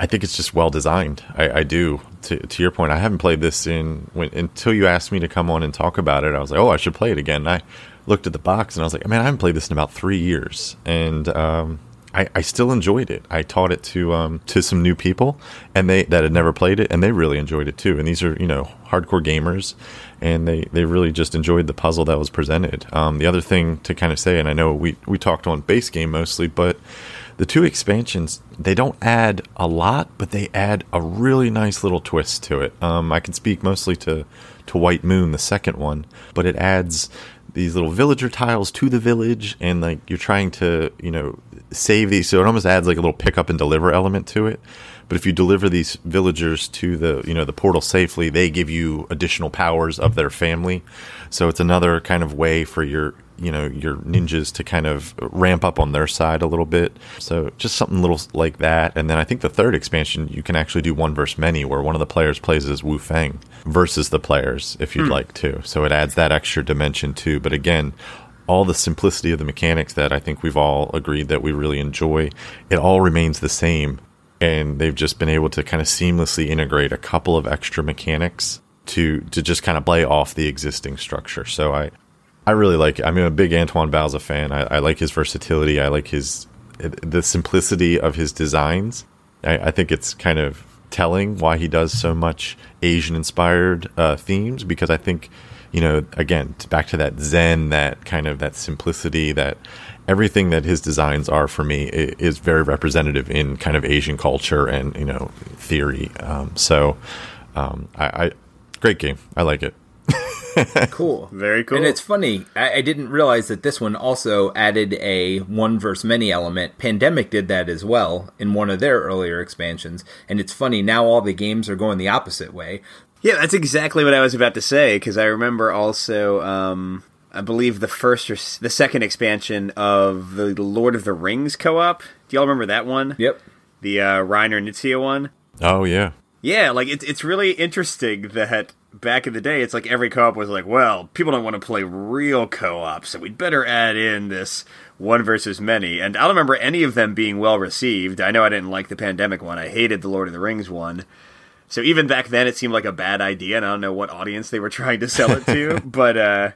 I think it's just well designed. I, I do. to, to your point, I haven't played this in when, until you asked me to come on and talk about it. I was like, oh, I should play it again. And I looked at the box and I was like, man, I haven't played this in about three years, and um, I, I, still enjoyed it. I taught it to um, to some new people, and they that had never played it, and they really enjoyed it too. And these are you know hardcore gamers, and they they really just enjoyed the puzzle that was presented. Um, the other thing to kind of say, and I know we we talked on base game mostly, but the two expansions they don't add a lot, but they add a really nice little twist to it. Um, I can speak mostly to to White Moon, the second one, but it adds these little villager tiles to the village, and like you're trying to you know save these. So it almost adds like a little pick up and deliver element to it. But if you deliver these villagers to the you know the portal safely, they give you additional powers of their family. So it's another kind of way for your you know your ninjas to kind of ramp up on their side a little bit. So just something little like that. And then I think the third expansion you can actually do one versus many, where one of the players plays as Wu Feng versus the players if you'd hmm. like to. So it adds that extra dimension too. But again, all the simplicity of the mechanics that I think we've all agreed that we really enjoy, it all remains the same. And they've just been able to kind of seamlessly integrate a couple of extra mechanics to to just kind of play off the existing structure. So I I really like it. I'm a big Antoine Bauza fan. I, I like his versatility. I like his the simplicity of his designs. I, I think it's kind of telling why he does so much Asian inspired uh, themes because I think you know, again, back to that Zen, that kind of that simplicity, that everything that his designs are for me is very representative in kind of Asian culture and you know theory. Um, so, um, I, I, great game. I like it. Cool, very cool. And it's funny. I, I, didn't realize that this one also added a one verse many element. Pandemic did that as well in one of their earlier expansions. And it's funny now all the games are going the opposite way. Yeah, that's exactly what I was about to say because I remember also, um, I believe the first or the second expansion of the Lord of the Rings co-op. Do y'all remember that one? Yep. The uh, Reiner Knizia one. Oh yeah. Yeah, like it's it's really interesting that back in the day, it's like every co-op was like, well, people don't want to play real co-op, so we'd better add in this one versus many. And I don't remember any of them being well received. I know I didn't like the pandemic one. I hated the Lord of the Rings one. So even back then, it seemed like a bad idea, and I don't know what audience they were trying to sell it to. but uh,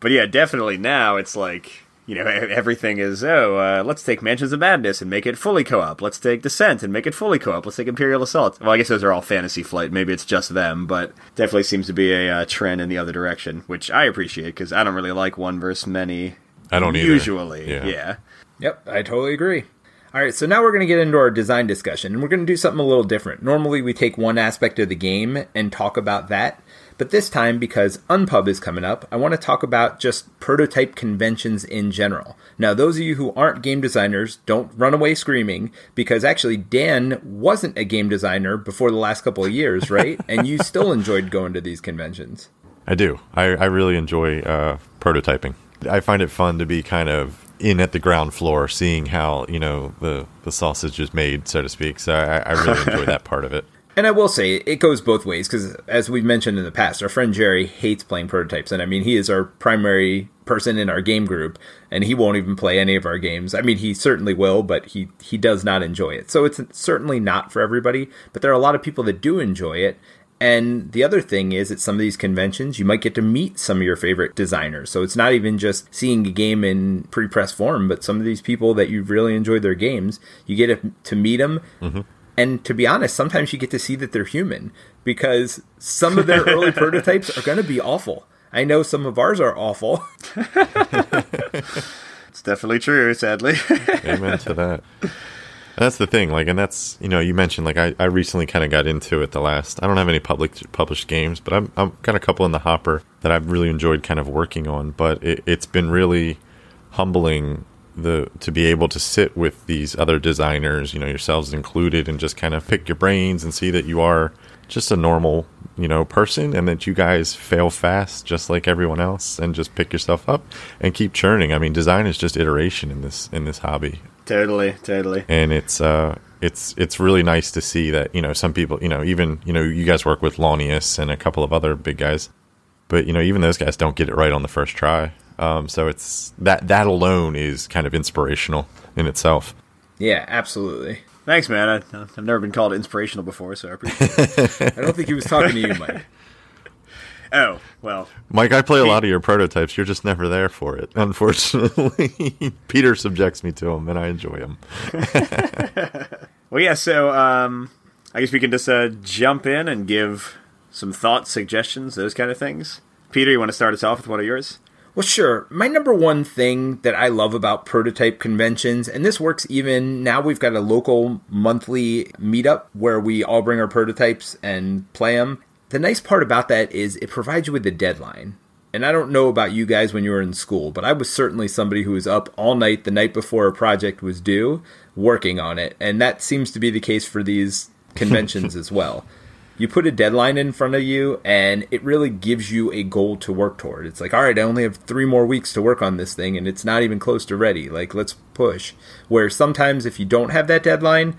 but yeah, definitely now it's like you know everything is oh uh, let's take Mansions of Madness and make it fully co-op. Let's take Descent and make it fully co-op. Let's take Imperial Assault. Well, I guess those are all Fantasy Flight. Maybe it's just them, but definitely seems to be a uh, trend in the other direction, which I appreciate because I don't really like one versus many. I don't usually. Yeah. yeah. Yep, I totally agree. All right, so now we're going to get into our design discussion, and we're going to do something a little different. Normally, we take one aspect of the game and talk about that, but this time, because Unpub is coming up, I want to talk about just prototype conventions in general. Now, those of you who aren't game designers, don't run away screaming, because actually, Dan wasn't a game designer before the last couple of years, right? and you still enjoyed going to these conventions. I do. I, I really enjoy uh, prototyping. I find it fun to be kind of in at the ground floor, seeing how you know the the sausage is made, so to speak. So I, I really enjoy that part of it. And I will say it goes both ways because, as we've mentioned in the past, our friend Jerry hates playing prototypes, and I mean he is our primary person in our game group, and he won't even play any of our games. I mean he certainly will, but he he does not enjoy it. So it's certainly not for everybody. But there are a lot of people that do enjoy it, and the other thing is, at some of these conventions, you might get to meet some of your favorite designers. So it's not even just seeing a game in pre press form, but some of these people that you've really enjoyed their games, you get to meet them. Mm-hmm. And to be honest, sometimes you get to see that they're human because some of their early prototypes are going to be awful. I know some of ours are awful. it's definitely true, sadly. Amen to that that's the thing, like, and that's you know, you mentioned like I, I recently kind of got into it. The last I don't have any public published games, but I'm I'm got a couple in the hopper that I've really enjoyed kind of working on. But it, it's been really humbling the to be able to sit with these other designers, you know, yourselves included, and just kind of pick your brains and see that you are just a normal, you know, person and that you guys fail fast just like everyone else and just pick yourself up and keep churning. I mean, design is just iteration in this in this hobby. Totally, totally. And it's uh it's it's really nice to see that, you know, some people, you know, even, you know, you guys work with Launius and a couple of other big guys. But, you know, even those guys don't get it right on the first try. Um, so it's that that alone is kind of inspirational in itself. Yeah, absolutely. Thanks, man. I, have never been called inspirational before, so I appreciate it. I don't think he was talking to you, Mike. Oh, well. Mike, I play a lot of your prototypes. You're just never there for it, unfortunately. Peter subjects me to them, and I enjoy them. well, yeah, so um, I guess we can just uh, jump in and give some thoughts, suggestions, those kind of things. Peter, you want to start us off with one of yours? Well, sure. My number one thing that I love about prototype conventions, and this works even now, we've got a local monthly meetup where we all bring our prototypes and play them. The nice part about that is it provides you with a deadline. And I don't know about you guys when you were in school, but I was certainly somebody who was up all night the night before a project was due working on it. And that seems to be the case for these conventions as well you put a deadline in front of you and it really gives you a goal to work toward. It's like, all right, I only have three more weeks to work on this thing and it's not even close to ready. Like, let's push. Where sometimes if you don't have that deadline,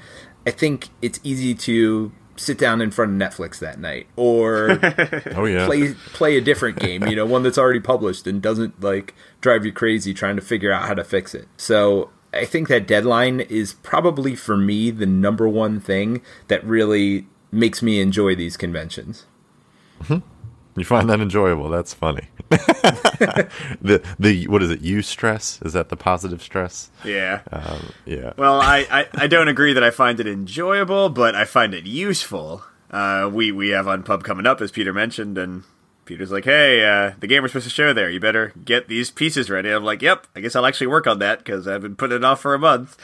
I think it's easy to sit down in front of Netflix that night or oh, yeah. play play a different game, you know, one that's already published and doesn't like drive you crazy trying to figure out how to fix it. So I think that deadline is probably for me the number one thing that really makes me enjoy these conventions. Mm-hmm. You find that enjoyable? That's funny. the the what is it? You stress is that the positive stress? Yeah. Um, yeah. Well, I, I, I don't agree that I find it enjoyable, but I find it useful. Uh, we we have Unpub coming up, as Peter mentioned, and Peter's like, "Hey, uh, the game we're supposed to show there. You better get these pieces ready." I'm like, "Yep, I guess I'll actually work on that because I've been putting it off for a month."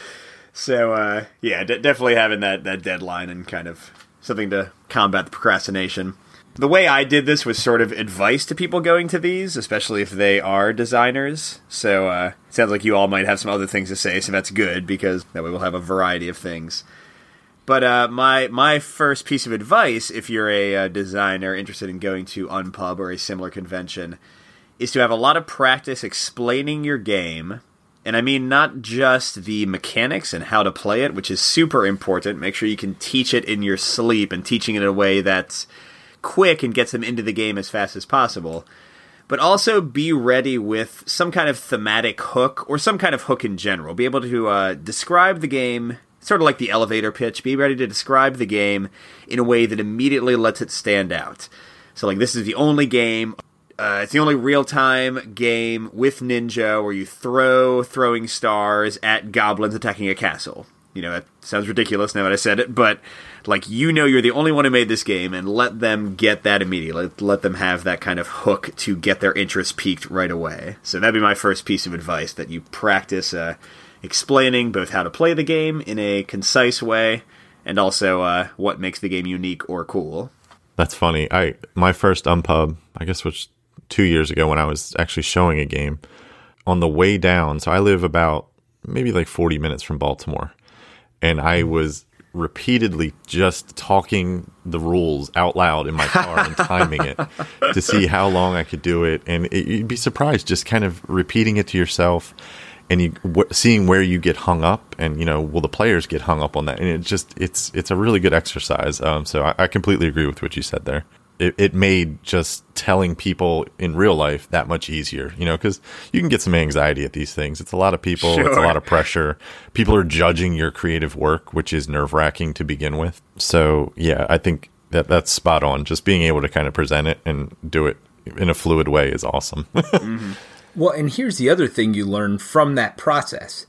So uh, yeah, d- definitely having that that deadline and kind of something to combat the procrastination. The way I did this was sort of advice to people going to these, especially if they are designers. So uh, sounds like you all might have some other things to say, so that's good because that way we'll have a variety of things. But uh, my my first piece of advice, if you're a, a uh, designer interested in going to Unpub or a similar convention, is to have a lot of practice explaining your game and I mean not just the mechanics and how to play it, which is super important. Make sure you can teach it in your sleep and teaching it in a way that's quick and gets them into the game as fast as possible. But also be ready with some kind of thematic hook or some kind of hook in general. Be able to uh, describe the game, sort of like the elevator pitch. Be ready to describe the game in a way that immediately lets it stand out. So, like, this is the only game uh, it's the only real time game with Ninja where you throw throwing stars at goblins attacking a castle. You know, that sounds ridiculous now that I said it, but like you know you're the only one who made this game and let them get that immediately. Let, let them have that kind of hook to get their interest peaked right away. So that'd be my first piece of advice that you practice uh, explaining both how to play the game in a concise way and also uh, what makes the game unique or cool. That's funny. I my first unpub, I guess which two years ago when I was actually showing a game on the way down. So I live about maybe like 40 minutes from Baltimore. And I mm-hmm. was repeatedly just talking the rules out loud in my car and timing it to see how long I could do it. And it, you'd be surprised just kind of repeating it to yourself and you w- seeing where you get hung up and you know will the players get hung up on that and it just it's it's a really good exercise um, so I, I completely agree with what you said there it, it made just telling people in real life that much easier, you know, because you can get some anxiety at these things. It's a lot of people, sure. it's a lot of pressure. People are judging your creative work, which is nerve wracking to begin with. So, yeah, I think that that's spot on. Just being able to kind of present it and do it in a fluid way is awesome. mm-hmm. Well, and here's the other thing you learn from that process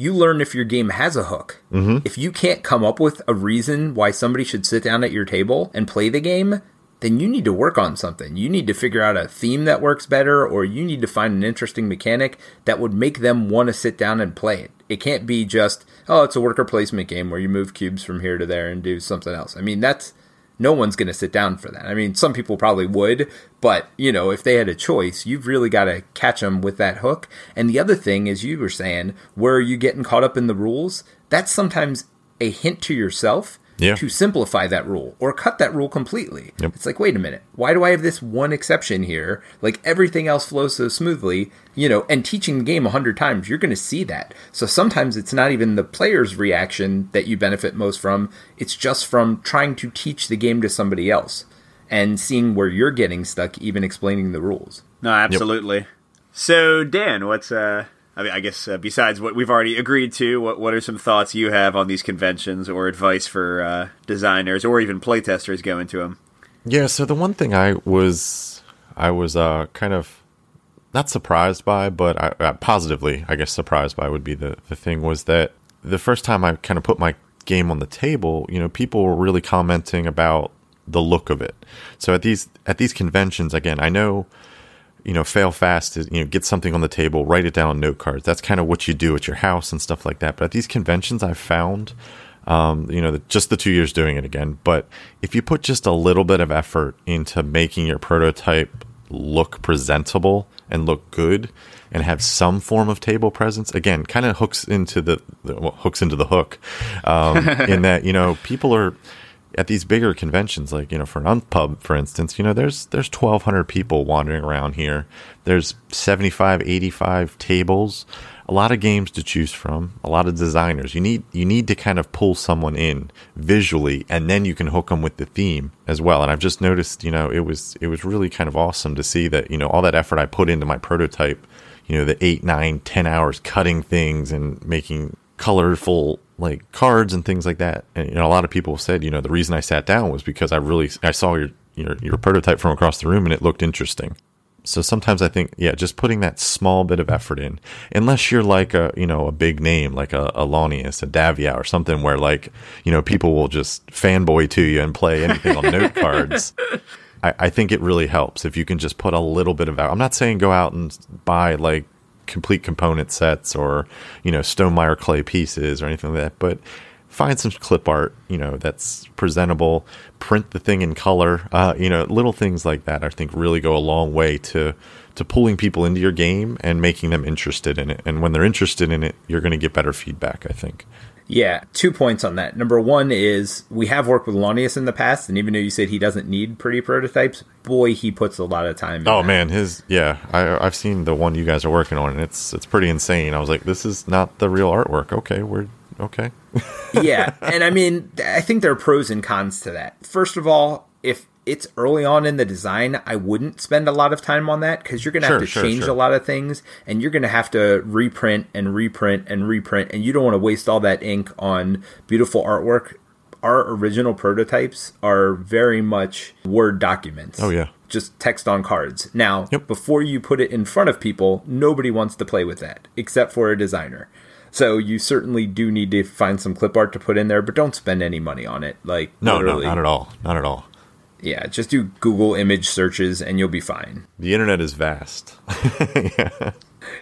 you learn if your game has a hook. Mm-hmm. If you can't come up with a reason why somebody should sit down at your table and play the game, then you need to work on something. You need to figure out a theme that works better, or you need to find an interesting mechanic that would make them want to sit down and play it. It can't be just, oh, it's a worker placement game where you move cubes from here to there and do something else. I mean, that's no one's going to sit down for that. I mean, some people probably would, but you know, if they had a choice, you've really got to catch them with that hook. And the other thing, as you were saying, where are you getting caught up in the rules? That's sometimes a hint to yourself yeah. to simplify that rule or cut that rule completely. Yep. It's like, wait a minute, why do I have this one exception here? Like everything else flows so smoothly, you know, and teaching the game a hundred times, you're going to see that. So sometimes it's not even the player's reaction that you benefit most from, it's just from trying to teach the game to somebody else and seeing where you're getting stuck, even explaining the rules. No, absolutely. Yep. So, Dan, what's uh, I mean, I guess uh, besides what we've already agreed to, what what are some thoughts you have on these conventions or advice for uh, designers or even playtesters going to them? Yeah, so the one thing I was I was uh, kind of not surprised by, but I, uh, positively, I guess surprised by would be the the thing was that the first time I kind of put my game on the table, you know, people were really commenting about the look of it. So at these at these conventions, again, I know, you know, fail fast is you know get something on the table, write it down on note cards. That's kind of what you do at your house and stuff like that. But at these conventions, I've found. Um, you know, just the two years doing it again. But if you put just a little bit of effort into making your prototype look presentable and look good and have some form of table presence again kind of hooks into the, the well, hooks into the hook um, in that you know people are at these bigger conventions, like you know, for an unpub, for instance, you know, there's there's 1,200 people wandering around here. There's 75, 85 tables, a lot of games to choose from, a lot of designers. You need you need to kind of pull someone in visually, and then you can hook them with the theme as well. And I've just noticed, you know, it was it was really kind of awesome to see that you know all that effort I put into my prototype, you know, the eight, nine, ten hours cutting things and making colorful like cards and things like that. And you know, a lot of people said, you know, the reason I sat down was because I really I saw your your your prototype from across the room and it looked interesting. So sometimes I think, yeah, just putting that small bit of effort in, unless you're like a, you know, a big name like a, a Launius, a Daviau or something where like, you know, people will just fanboy to you and play anything on note cards. I, I think it really helps if you can just put a little bit of, I'm not saying go out and buy like complete component sets or you know Stonemaier clay pieces or anything like that. But find some clip art, you know, that's presentable. Print the thing in color. Uh, you know, little things like that. I think really go a long way to to pulling people into your game and making them interested in it. And when they're interested in it, you're going to get better feedback. I think. Yeah, two points on that. Number one is we have worked with Launius in the past, and even though you said he doesn't need pretty prototypes, boy, he puts a lot of time. In. Oh that. man, his yeah, I, I've seen the one you guys are working on, and it's it's pretty insane. I was like, this is not the real artwork. Okay, we're okay. yeah, and I mean, I think there are pros and cons to that. First of all, if it's early on in the design, I wouldn't spend a lot of time on that because you're going to sure, have to sure, change sure. a lot of things and you're going to have to reprint and reprint and reprint. And you don't want to waste all that ink on beautiful artwork. Our original prototypes are very much Word documents. Oh, yeah. Just text on cards. Now, yep. before you put it in front of people, nobody wants to play with that except for a designer. So you certainly do need to find some clip art to put in there, but don't spend any money on it. Like no, literally. no, not at all, not at all. Yeah, just do Google image searches and you'll be fine. The internet is vast. yeah.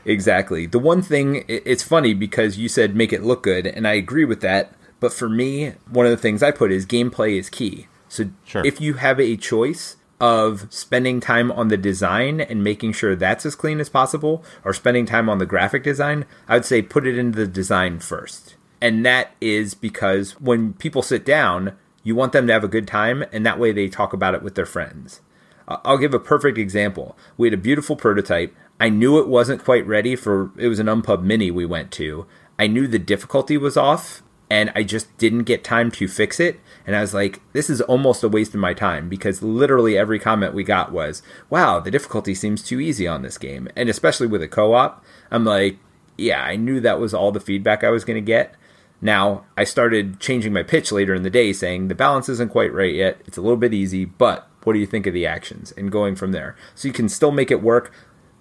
Exactly. The one thing, it's funny because you said make it look good, and I agree with that. But for me, one of the things I put is gameplay is key. So sure. if you have a choice of spending time on the design and making sure that's as clean as possible, or spending time on the graphic design, I would say put it into the design first. And that is because when people sit down, you want them to have a good time, and that way they talk about it with their friends. I'll give a perfect example. We had a beautiful prototype. I knew it wasn't quite ready for it was an Unpub mini we went to. I knew the difficulty was off and I just didn't get time to fix it. And I was like, this is almost a waste of my time because literally every comment we got was, wow, the difficulty seems too easy on this game. And especially with a co op, I'm like, yeah, I knew that was all the feedback I was going to get. Now, I started changing my pitch later in the day saying the balance isn't quite right yet. It's a little bit easy, but what do you think of the actions? And going from there. So you can still make it work,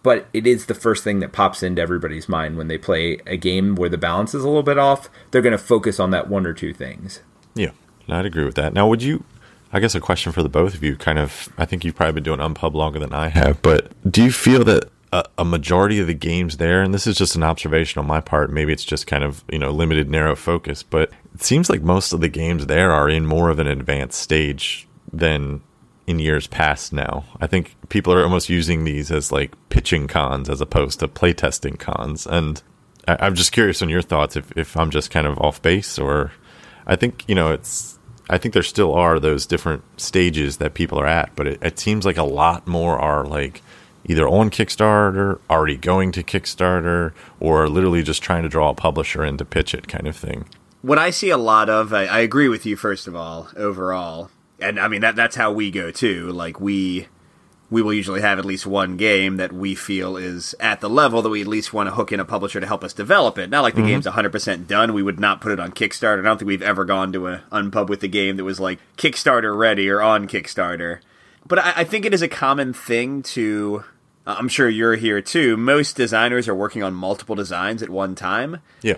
but it is the first thing that pops into everybody's mind when they play a game where the balance is a little bit off. They're going to focus on that one or two things. Yeah, I'd agree with that. Now, would you? I guess a question for the both of you. Kind of, I think you've probably been doing Unpub longer than I have, but do you feel that a, a, majority of the games there, and this is just an observation on my part. Maybe it's just kind of you know limited, narrow focus, but it seems like most of the games there are in more of an advanced stage than in years past. Now, I think people are almost using these as like pitching cons as opposed to playtesting cons, and I, I'm just curious on your thoughts. If if I'm just kind of off base, or I think you know it's. I think there still are those different stages that people are at, but it, it seems like a lot more are like either on Kickstarter, already going to Kickstarter, or literally just trying to draw a publisher in to pitch it kind of thing. What I see a lot of, I, I agree with you, first of all, overall. And I mean, that that's how we go too. Like, we we will usually have at least one game that we feel is at the level that we at least want to hook in a publisher to help us develop it. Not like the mm-hmm. game's 100% done. We would not put it on Kickstarter. I don't think we've ever gone to an unpub with a game that was like Kickstarter ready or on Kickstarter. But I, I think it is a common thing to. Uh, I'm sure you're here too. Most designers are working on multiple designs at one time. Yeah.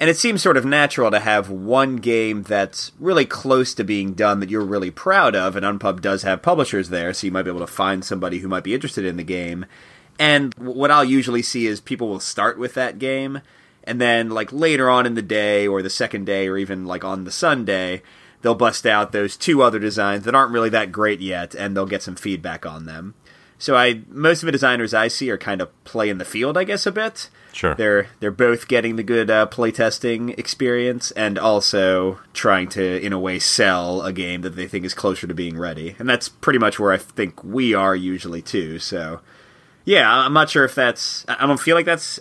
And it seems sort of natural to have one game that's really close to being done that you're really proud of, and Unpub does have publishers there, so you might be able to find somebody who might be interested in the game. And what I'll usually see is people will start with that game, and then, like, later on in the day, or the second day, or even, like, on the Sunday, they'll bust out those two other designs that aren't really that great yet, and they'll get some feedback on them. So I most of the designers I see are kind of play in the field, I guess, a bit. Sure. They're they're both getting the good uh, playtesting experience and also trying to, in a way, sell a game that they think is closer to being ready. And that's pretty much where I think we are usually too. So, yeah, I'm not sure if that's. I don't feel like that's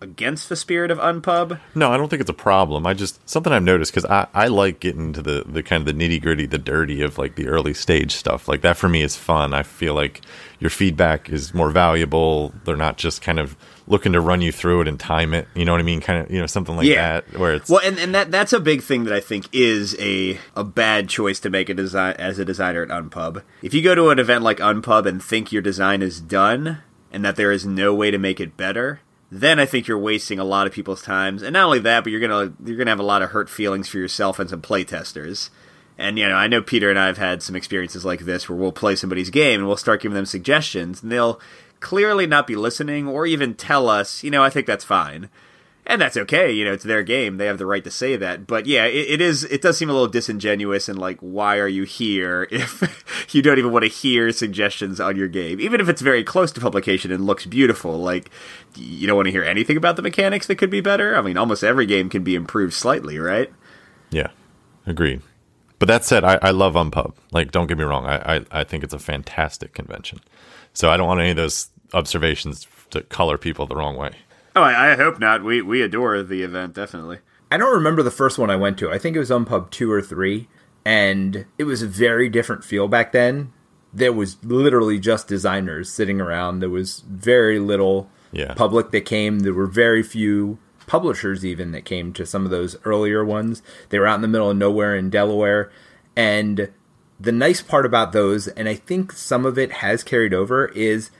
against the spirit of Unpub. No, I don't think it's a problem. I just something I've noticed because I, I like getting to the the kind of the nitty gritty, the dirty of like the early stage stuff. Like that for me is fun. I feel like your feedback is more valuable. They're not just kind of looking to run you through it and time it. You know what I mean? Kind of you know something like yeah. that where it's well, and, and that that's a big thing that I think is a a bad choice to make a design as a designer at Unpub. If you go to an event like Unpub and think your design is done and that there is no way to make it better then I think you're wasting a lot of people's times. And not only that, but you're gonna you're gonna have a lot of hurt feelings for yourself and some playtesters. And you know, I know Peter and I have had some experiences like this where we'll play somebody's game and we'll start giving them suggestions, and they'll clearly not be listening or even tell us, you know, I think that's fine and that's okay. You know, it's their game; they have the right to say that. But yeah, it, it is. It does seem a little disingenuous and like, why are you here if you don't even want to hear suggestions on your game, even if it's very close to publication and looks beautiful? Like, you don't want to hear anything about the mechanics that could be better. I mean, almost every game can be improved slightly, right? Yeah, agreed. But that said, I, I love Unpub. Like, don't get me wrong; I, I I think it's a fantastic convention. So I don't want any of those observations to color people the wrong way. Oh, I, I, hope not. We we adore the event definitely. I don't remember the first one I went to. I think it was Unpub two or three, and it was a very different feel back then. There was literally just designers sitting around. There was very little yeah. public that came. There were very few publishers even that came to some of those earlier ones. They were out in the middle of nowhere in Delaware, and the nice part about those, and I think some of it has carried over, is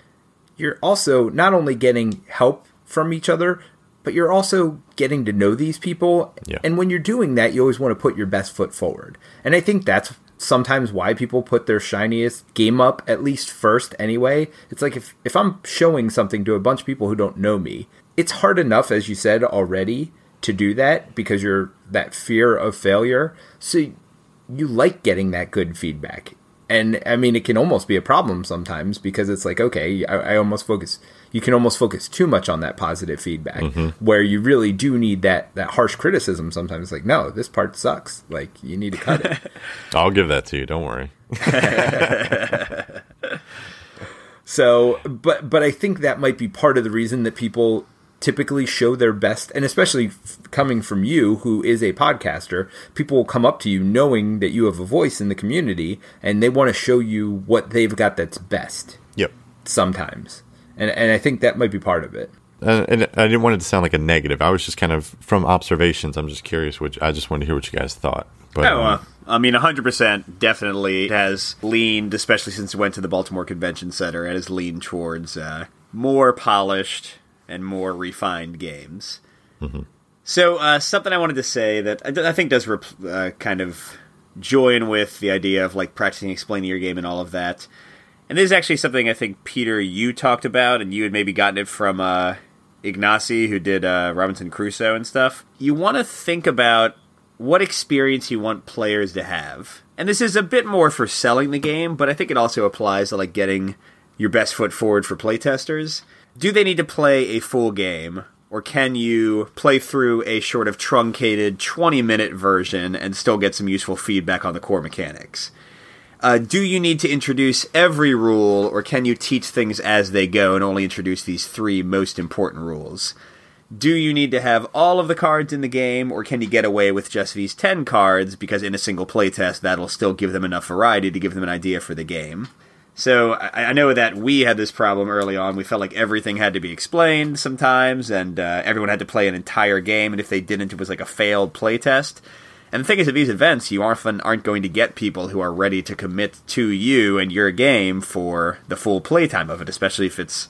you're also not only getting help from each other, but you're also getting to know these people. Yeah. And when you're doing that, you always want to put your best foot forward. And I think that's sometimes why people put their shiniest game up at least first anyway. It's like if, if I'm showing something to a bunch of people who don't know me, it's hard enough, as you said already, to do that because you're that fear of failure. So you like getting that good feedback. And I mean, it can almost be a problem sometimes because it's like, okay, I, I almost focus you can almost focus too much on that positive feedback mm-hmm. where you really do need that that harsh criticism sometimes like no this part sucks. Like you need to cut it. I'll give that to you. Don't worry. So but but i think that might be part of the reason that people typically show their best and especially f- coming from you who is a podcaster people will come up to you knowing that you have a voice in the community and they want to show you what they've got that's best. Yep. Sometimes and and I think that might be part of it. And, and, I didn't want it to sound like a negative. I was just kind of from observations. I'm just curious. Which I just wanted to hear what you guys thought. But, oh, uh, I mean, 100% definitely has leaned, especially since it went to the Baltimore Convention Center, and has leaned towards uh, more polished and more refined games. Mm-hmm. So, uh, something I wanted to say that I, I think does rep- uh, kind of join with the idea of like practicing explaining your game and all of that and this is actually something I think Peter you talked about, and you had maybe gotten it from uh, Ignacy, who did uh, Robinson Crusoe and stuff. You want to think about what experience you want players to have, and this is a bit more for selling the game, but I think it also applies to like getting your best foot forward for playtesters. Do they need to play a full game, or can you play through a sort of truncated 20 minute version and still get some useful feedback on the core mechanics? Uh, do you need to introduce every rule, or can you teach things as they go and only introduce these three most important rules? Do you need to have all of the cards in the game, or can you get away with just these 10 cards because in a single playtest that'll still give them enough variety to give them an idea for the game? So I, I, know that we had this problem early on. We felt like everything had to be explained sometimes, and uh, everyone had to play an entire game, and if they didn't, it was like a failed playtest. And the thing is, at these events, you often aren't going to get people who are ready to commit to you and your game for the full playtime of it, especially if it's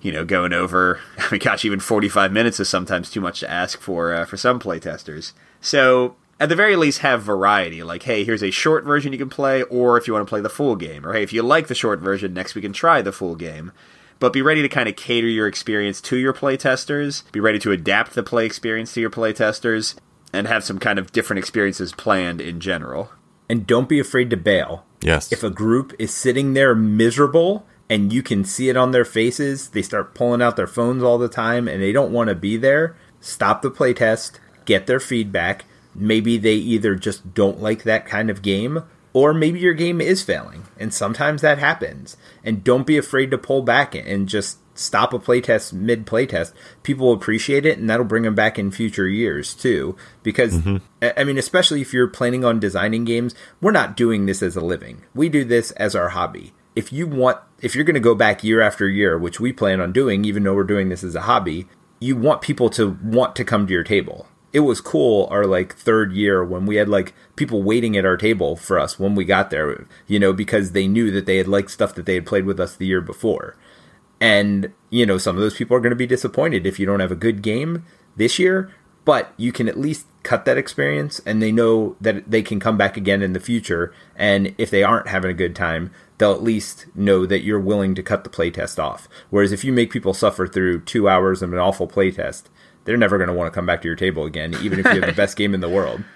you know going over. I mean, gosh, even forty-five minutes is sometimes too much to ask for uh, for some playtesters. So at the very least have variety. Like, hey, here's a short version you can play, or if you want to play the full game, or hey, if you like the short version, next we can try the full game. But be ready to kind of cater your experience to your playtesters. Be ready to adapt the play experience to your playtesters, and have some kind of different experiences planned in general. And don't be afraid to bail. Yes. If a group is sitting there miserable and you can see it on their faces, they start pulling out their phones all the time and they don't want to be there, stop the playtest, get their feedback, maybe they either just don't like that kind of game or maybe your game is failing and sometimes that happens. And don't be afraid to pull back and just stop a playtest mid playtest. People will appreciate it and that'll bring them back in future years too. Because mm-hmm. i mean especially if you're planning on designing games we're not doing this as a living. We do this as our hobby. If you want if you're going to go back year after year which we plan on doing even though we're doing this as a hobby you want people to want to come to your table it was cool our like third year when we had like people waiting at our table for us when we got there, you know, because they knew that they had liked stuff that they had played with us the year before. And, you know, some of those people are going to be disappointed if you don't have a good game this year, but you can at least cut that experience and they know that they can come back again in the future. And if they aren't having a good time, they'll at least know that you're willing to cut the playtest off. Whereas if you make people suffer through two hours of an awful playtest, they're never going to want to come back to your table again, even if you have the best game in the world.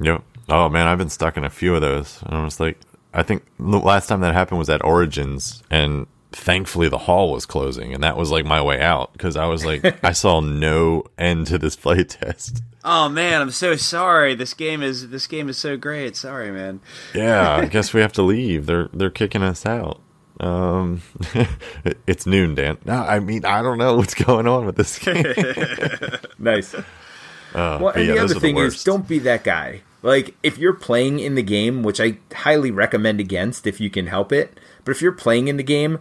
Yep. Oh man, I've been stuck in a few of those. And I was like, I think the last time that happened was at Origins, and thankfully the hall was closing, and that was like my way out because I was like, I saw no end to this playtest. Oh man, I'm so sorry. This game is this game is so great. Sorry, man. Yeah, I guess we have to leave. They're they're kicking us out. Um, it's noon, Dan. No, I mean I don't know what's going on with this game. nice. Uh, well, and yeah, the other thing the is, don't be that guy. Like, if you're playing in the game, which I highly recommend against if you can help it, but if you're playing in the game,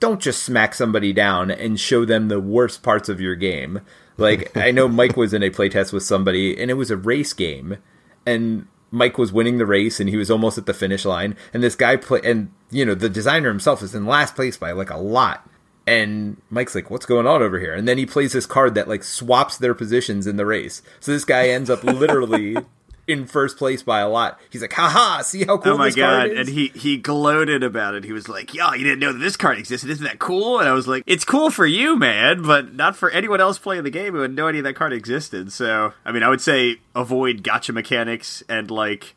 don't just smack somebody down and show them the worst parts of your game. Like, I know Mike was in a playtest with somebody, and it was a race game, and Mike was winning the race and he was almost at the finish line. And this guy play and you know the designer himself is in last place by like a lot. And Mike's like, "What's going on over here?" And then he plays this card that like swaps their positions in the race. So this guy ends up literally in first place by a lot. He's like, haha, see how cool oh my this god. And he he gloated about it. He was like, Yo, you didn't know that this card existed. Isn't that cool? And I was like, It's cool for you, man, but not for anyone else playing the game who had no idea that card existed. So I mean I would say avoid gotcha mechanics and like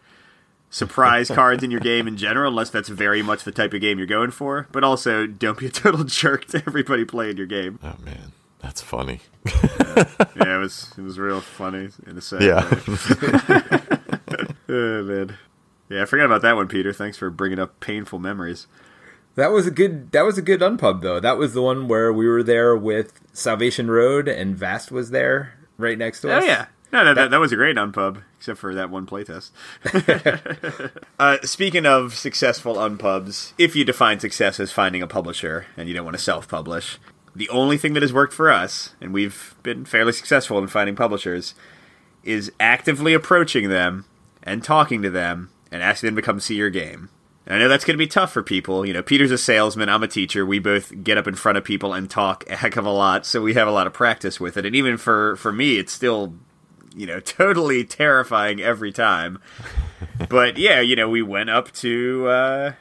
surprise cards in your game in general, unless that's very much the type of game you're going for. But also don't be a total jerk to everybody playing your game. Oh man. That's funny. yeah. yeah, it was it was real funny in a sad yeah. oh, man. Yeah, I forgot about that one, Peter. Thanks for bringing up painful memories. That was a good. That was a good unpub though. That was the one where we were there with Salvation Road and Vast was there right next to oh, us. Oh yeah, no, no, that, that was a great unpub, except for that one playtest. uh, speaking of successful unpubs, if you define success as finding a publisher and you don't want to self-publish, the only thing that has worked for us, and we've been fairly successful in finding publishers, is actively approaching them and talking to them and asking them to come see your game. And I know that's going to be tough for people. You know, Peter's a salesman, I'm a teacher. We both get up in front of people and talk a heck of a lot, so we have a lot of practice with it. And even for for me, it's still you know, totally terrifying every time. but yeah, you know, we went up to uh,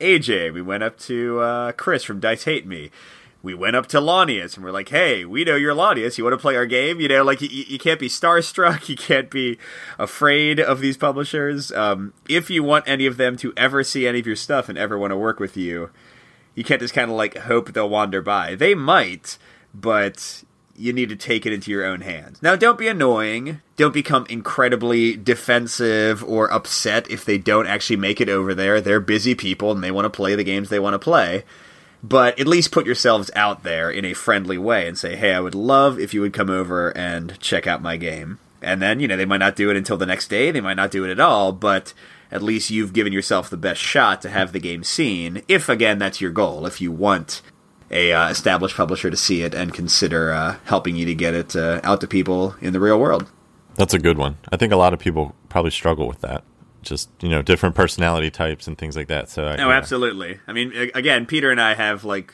AJ, we went up to uh, Chris from Dice Hate Me, we went up to Launius and we're like, hey, we know you're Launius. You want to play our game? You know, like you, you can't be starstruck. You can't be afraid of these publishers. Um, if you want any of them to ever see any of your stuff and ever want to work with you, you can't just kind of like hope they'll wander by. They might, but you need to take it into your own hands. Now, don't be annoying. Don't become incredibly defensive or upset if they don't actually make it over there. They're busy people and they want to play the games they want to play but at least put yourselves out there in a friendly way and say, hey, I would love if you would come over and check out my game. And then, you know, they might not do it until the next day, they might not do it at all, but at least you've given yourself the best shot to have the game seen. If again that's your goal, if you want a uh, established publisher to see it and consider uh, helping you to get it uh, out to people in the real world. That's a good one. I think a lot of people probably struggle with that. Just you know, different personality types and things like that. So, no, yeah. absolutely. I mean, again, Peter and I have like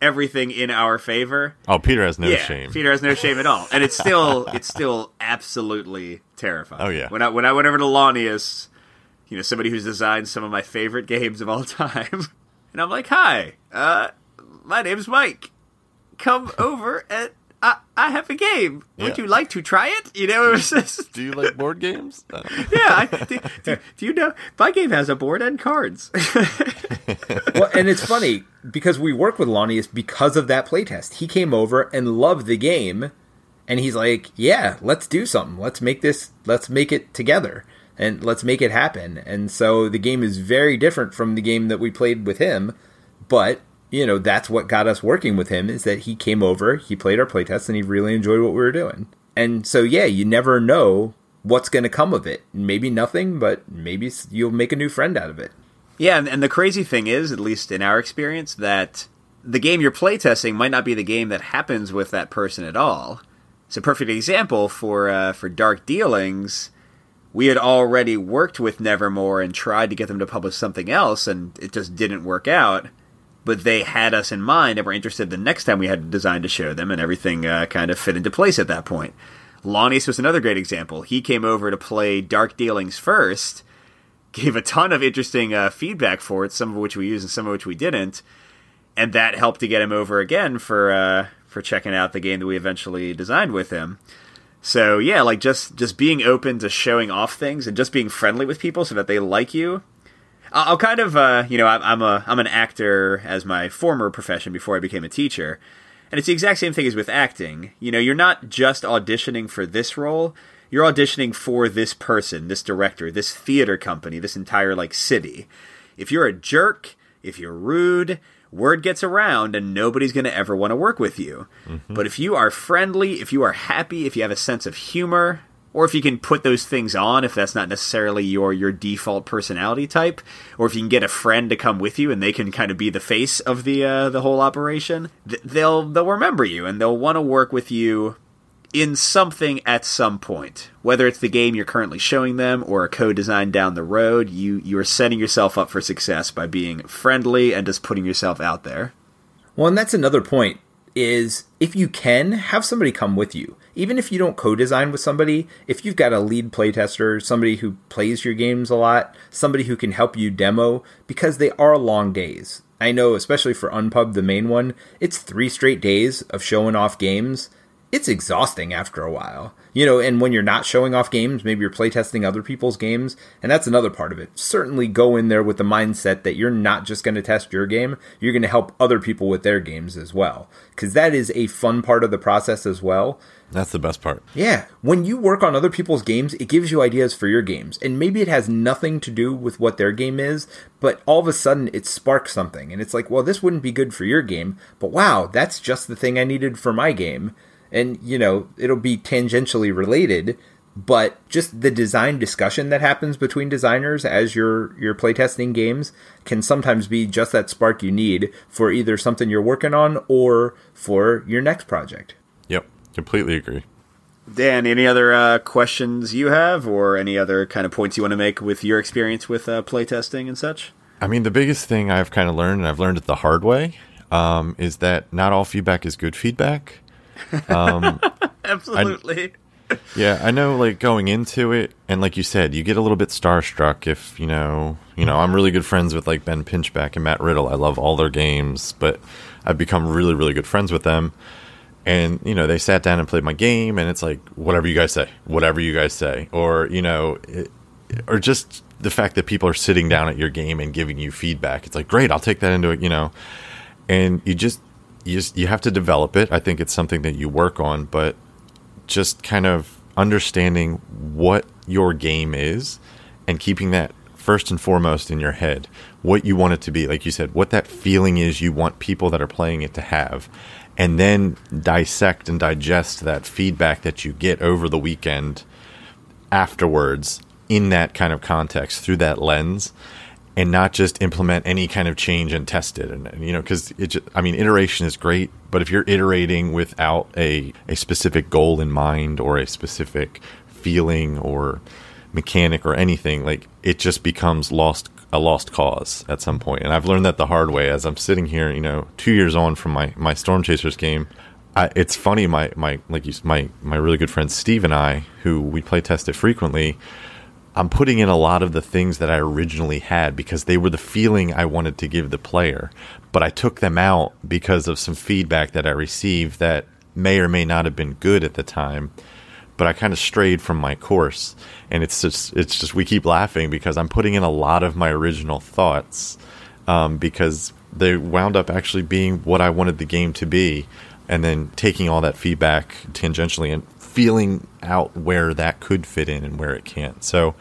everything in our favor. Oh, Peter has no yeah, shame. Peter has no shame at all, and it's still it's still absolutely terrifying. Oh yeah. When I when I went over to Launius, you know, somebody who's designed some of my favorite games of all time, and I'm like, "Hi, uh, my name's Mike. Come over and I, I have a game. Would you like to try it? You know, it was just... do you like board games? Uh. yeah, I, do, do, do, you know my game has a board and cards? well, and it's funny because we work with Launius because of that playtest. He came over and loved the game, and he's like, "Yeah, let's do something. Let's make this. Let's make it together." And let's make it happen. And so the game is very different from the game that we played with him, but you know, that's what got us working with him is that he came over, he played our playtest, and he really enjoyed what we were doing. And so, yeah, you never know what's going to come of it. Maybe nothing, but maybe you'll make a new friend out of it. Yeah, and, the crazy thing is, at least in our experience, that the game you're playtesting might not be the game that happens with that person at all. It's a perfect example for uh, for Dark Dealings. We had already worked with Nevermore and tried to get them to publish something else, and it just didn't work out but they had us in mind and were interested the next time we had a design to show them, and everything uh, kind of fit into place at that point. Launius was another great example. He came over to play Dark Dealings first, gave a ton of interesting uh, feedback for it, some of which we used and some of which we didn't, and that helped to get him over again for uh, for checking out the game that we eventually designed with him. So yeah, like just just being open to showing off things and just being friendly with people so that they like you I'll kind of, uh, you know, I'm a I'm an actor as my former profession before I became a teacher, and it's the exact same thing as with acting. You know, you're not just auditioning for this role; you're auditioning for this person, this director, this theater company, this entire like city. If you're a jerk, if you're rude, word gets around and nobody's going to ever want to work with you. Mm-hmm. But if you are friendly, if you are happy, if you have a sense of humor, or if you can put those things on if that's not necessarily your your default personality type or if you can get a friend to come with you and they can kind of be the face of the uh, the whole operation they'll they'll remember you and they'll want to work with you in something at some point. Whether it's the game you're currently showing them or a co-design down the road you you are setting yourself up for success by being friendly and just putting yourself out there. Well and that's another point is if you can have somebody come with you even if you don't co-design with somebody, if you've got a lead playtester, somebody who plays your games a lot, somebody who can help you demo, because they are long days. I know, especially for Unpub, the main one, it's three straight days of showing off games. It's exhausting after a while. You know, and when you're not showing off games, maybe you're playtesting other people's games, and that's another part of it. Certainly go in there with the mindset that you're not just going to test your game, you're going to help other people with their games as well. Because that is a fun part of the process as well. That's the best part. Yeah. When you work on other people's games, it gives you ideas for your games. And maybe it has nothing to do with what their game is, but all of a sudden it sparks something. And it's like, well, this wouldn't be good for your game, but wow, that's just the thing I needed for my game. And, you know, it'll be tangentially related, but just the design discussion that happens between designers as you're you're playtesting games can sometimes be just that spark you need for either something you're working on or for your next project. Yep, completely agree. Dan, any other uh, questions you have, or any other kind of points you want to make with your experience with uh, playtesting and such? I mean, the biggest thing I've kind of learned, and I've learned it the hard way, um, is that not all feedback is good feedback. Um, Absolutely. I, yeah, I know. Like going into it, and like you said, you get a little bit starstruck if you know. You know, I'm really good friends with like Ben Pinchback and Matt Riddle. I love all their games, but I've become really, really good friends with them and you know they sat down and played my game and it's like whatever you guys say whatever you guys say or you know it, or just the fact that people are sitting down at your game and giving you feedback it's like great i'll take that into it you know and you just you you have to develop it. I think it's something that you work on but just kind of understanding what your game is and keeping that first and foremost in your head what you want it to be. Like you said what that feeling is you want people that are playing it to have. And then dissect and digest that feedback that you get over the weekend afterwards in that kind of context through that lens and not just implement any kind of change and test it. And, and you know, because it, just, I mean, iteration is great, but if you're iterating without a, a specific goal in mind or a specific feeling or mechanic or anything, like it just becomes lost a lost cause at some point. And I've learned that the hard way as I'm sitting here, you know, two years on from my, my Storm Chasers game. I, it's funny, my, my like you, my my really good friend Steve and I, who we play test it frequently, I'm putting in a lot of the things that I originally had because they were the feeling I wanted to give the player. But I took them out because of some feedback that I received that may or may not have been good at the time. But I kind of strayed from my course, and it's just it's just we keep laughing because I'm putting in a lot of my original thoughts um, because they wound up actually being what I wanted the game to be, and then taking all that feedback tangentially and feeling out where that could fit in and where it can't. So,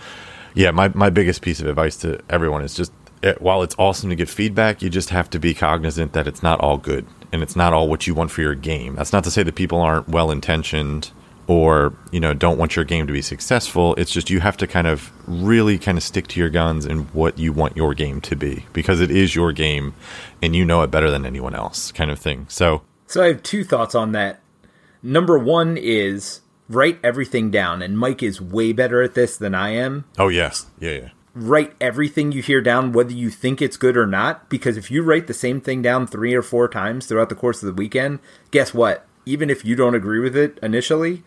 yeah, my, my biggest piece of advice to everyone is just it, eh, while it's awesome to get feedback, you just have to be cognizant that it's not all good and it's not all what you want for your game. That's not to say that people aren't well intentioned or you know don't want your game to be successful it's just you have to kind of really kind of stick to your guns and what you want your game to be because it is your game and you know it better than anyone else kind of thing so so i have two thoughts on that number one is write everything down. And Mike is way better at this than I am. Oh, yes. Yeah, yeah. Write everything you hear down, whether you think it's good or not. Because if you write the same thing down three or four times throughout the course of the weekend, guess what? Even if you don't agree with it initially,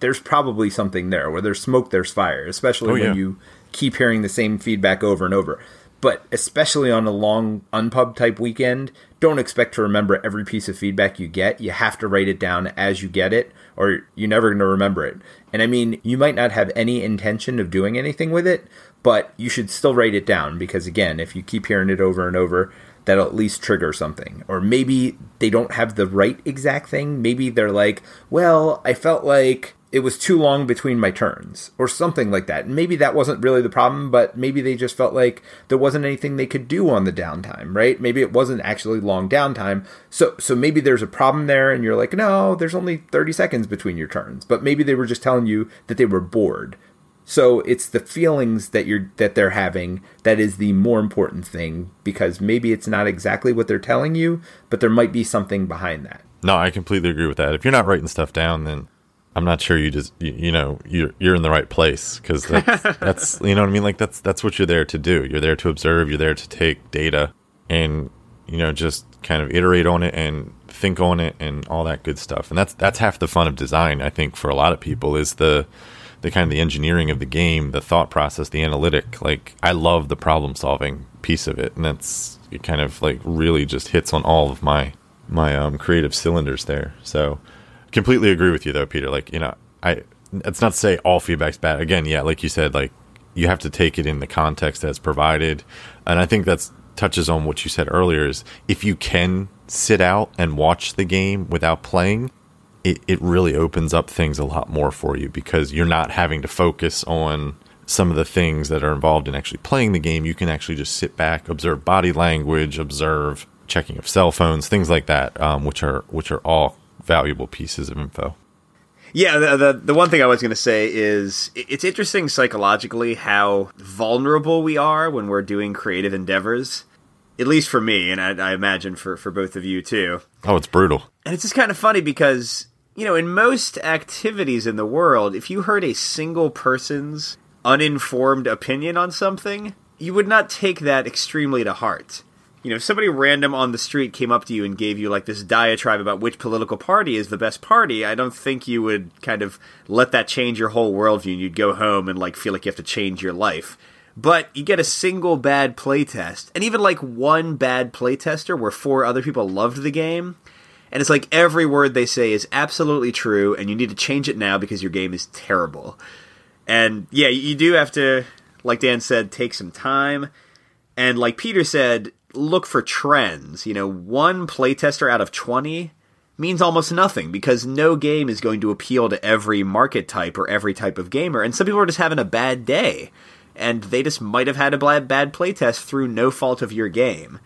there's probably something there. Where there's smoke, there's fire, especially oh, when yeah. you keep hearing the same feedback over and over. But especially on a long unpub type weekend, don't expect to remember every piece of feedback you get. You have to write it down as you get it, or you're never going to remember it. And I mean, you might not have any intention of doing anything with it, but you should still write it down because, again, if you keep hearing it over and over, that'll at least trigger something. Or maybe they don't have the right exact thing. Maybe they're like, well, I felt like it was too long between my turns or something like that. And maybe that wasn't really the problem, but maybe they just felt like there wasn't anything they could do on the downtime, right? Maybe it wasn't actually long downtime. So so maybe there's a problem there and you're like, "No, there's only 30 seconds between your turns." But maybe they were just telling you that they were bored. So it's the feelings that you're that they're having that is the more important thing because maybe it's not exactly what they're telling you, but there might be something behind that. No, I completely agree with that. If you're not writing stuff down, then I'm not sure you just you, you know you're you're in the right place because that's that's you know what I mean like that's that's what you're there to do. You're there to observe. You're there to take data and you know just kind of iterate on it and think on it and all that good stuff. And that's that's half the fun of design. I think for a lot of people is the the kind of the engineering of the game, the thought process, the analytic. Like I love the problem solving piece of it, and that's it. Kind of like really just hits on all of my my um, creative cylinders there. So completely agree with you though, Peter. Like, you know, I it's not to say all feedback's bad. Again, yeah, like you said, like you have to take it in the context that's provided. And I think that's touches on what you said earlier is if you can sit out and watch the game without playing, it, it really opens up things a lot more for you because you're not having to focus on some of the things that are involved in actually playing the game. You can actually just sit back, observe body language, observe checking of cell phones, things like that, um, which are which are all valuable pieces of info. Yeah, the, the, the one thing I was going to say is it's interesting psychologically how vulnerable we are when we're doing creative endeavors. At least for me, and I, I imagine for for both of you too. Oh, it's brutal. And it's just kind of funny because you know, in most activities in the world, if you heard a single person's uninformed opinion on something, you would not take that extremely to heart you know, if somebody random on the street came up to you and gave you like this diatribe about which political party is the best party, I don't think you would kind of let that change your whole worldview. and You'd go home and like feel like you have to change your life. But you get a single bad playtest, and even like one bad playtester where four other people loved the game, and it's like every word they say is absolutely true, and you need to change it now because your game is terrible. And yeah, you do have to, like Dan said, take some time. And like Peter said, look for trends. You know, one playtester out of 20 means almost nothing because no game is going to appeal to every market type or every type of gamer. And some people are just having a bad day. And they just might have had a bad playtest through no fault of your game.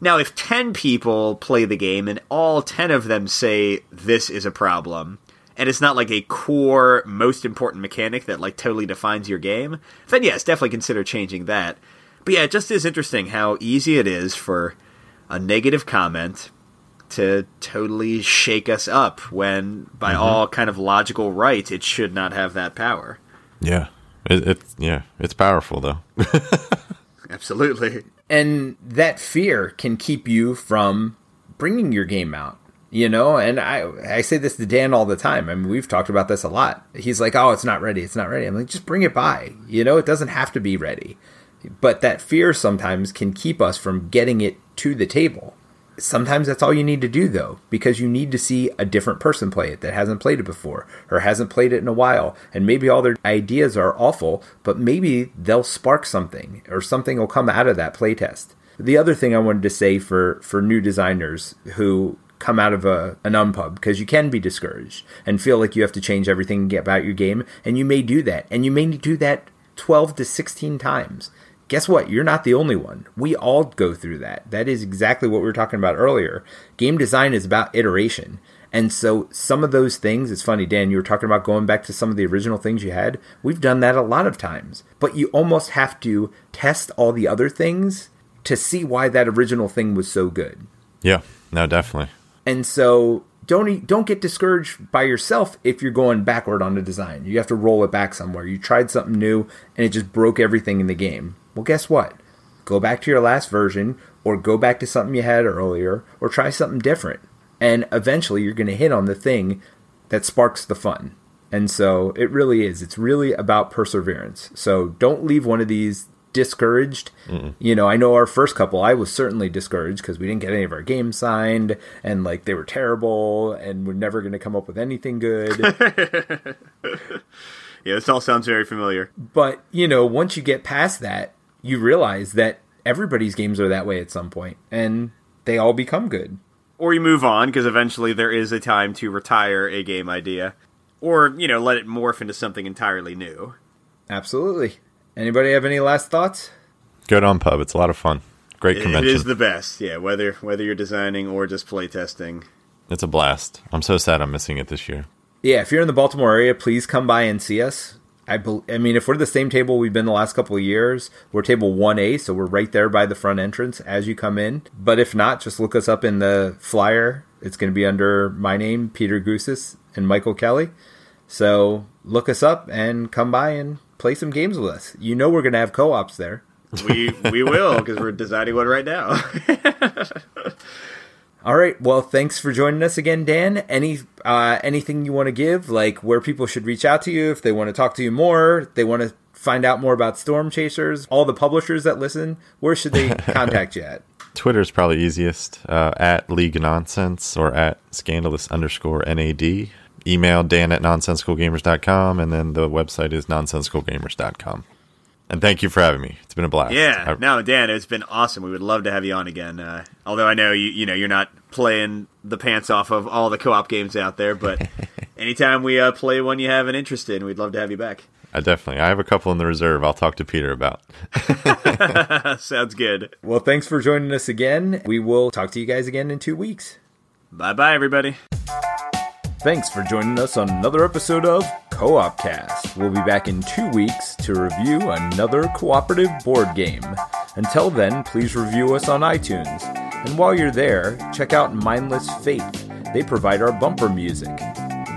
Now, if 10 people play the game and all 10 of them say this is a problem, and it's not like a core most important mechanic that like totally defines your game, then yes, definitely consider changing that. But yeah, it just is interesting how easy it is for a negative comment to totally shake us up when by mm-hmm. all kind of logical right it should not have that power. Yeah. It, it's yeah, it's powerful though. Absolutely. And that fear can keep you from bringing your game out you know and i i say this to dan all the time i mean we've talked about this a lot he's like oh it's not ready it's not ready i'm like just bring it by you know it doesn't have to be ready but that fear sometimes can keep us from getting it to the table sometimes that's all you need to do though because you need to see a different person play it that hasn't played it before or hasn't played it in a while and maybe all their ideas are awful but maybe they'll spark something or something will come out of that playtest the other thing i wanted to say for for new designers who come out of a, an unpub because you can be discouraged and feel like you have to change everything about your game. And you may do that. And you may do that 12 to 16 times. Guess what? You're not the only one. We all go through that. That is exactly what we were talking about earlier. Game design is about iteration. And so some of those things, it's funny, Dan, you were talking about going back to some of the original things you had. We've done that a lot of times. But you almost have to test all the other things to see why that original thing was so good. Yeah, no, definitely. And so don't don't get discouraged by yourself if you're going backward on the design. You have to roll it back somewhere. You tried something new and it just broke everything in the game. Well, guess what? Go back to your last version or go back to something you had earlier or try something different. And eventually you're going to hit on the thing that sparks the fun. And so it really is. It's really about perseverance. So don't leave one of these discouraged. Mm-mm. You know, I know our first couple, I was certainly discouraged because we didn't get any of our games signed and like they were terrible and we're never going to come up with anything good. yeah, this all sounds very familiar. But, you know, once you get past that, you realize that everybody's games are that way at some point and they all become good. Or you move on because eventually there is a time to retire a game idea or, you know, let it morph into something entirely new. Absolutely. Anybody have any last thoughts? Go Unpub. It's a lot of fun. Great convention. It is the best. Yeah, whether whether you're designing or just playtesting. It's a blast. I'm so sad I'm missing it this year. Yeah, if you're in the Baltimore area, please come by and see us. I, be- I mean, if we're the same table we've been the last couple of years, we're table 1A, so we're right there by the front entrance as you come in. But if not, just look us up in the flyer. It's going to be under my name, Peter Gousis, and Michael Kelly. So look us up and come by and play some games with us. You know we're going to have co-ops there. We we will because we're designing one right now. All right. Well, thanks for joining us again, Dan. Any uh, anything you want to give, like where people should reach out to you if they want to talk to you more, they want to find out more about Storm Chasers, all the publishers that listen, where should they contact you at? Twitter's probably easiest uh, at League Nonsense or at scandalous underscore NAD email dan at nonsensicalgamers.com and then the website is nonsensicalgamers.com and thank you for having me it's been a blast yeah I, no dan it's been awesome we would love to have you on again uh, although i know you you know you're not playing the pants off of all the co-op games out there but anytime we uh, play one you have an interest in we'd love to have you back I definitely. I have a couple in the reserve. I'll talk to Peter about. Sounds good. Well, thanks for joining us again. We will talk to you guys again in two weeks. Bye bye, everybody. Thanks for joining us on another episode of Co op Cast. We'll be back in two weeks to review another cooperative board game. Until then, please review us on iTunes. And while you're there, check out Mindless Faith. They provide our bumper music.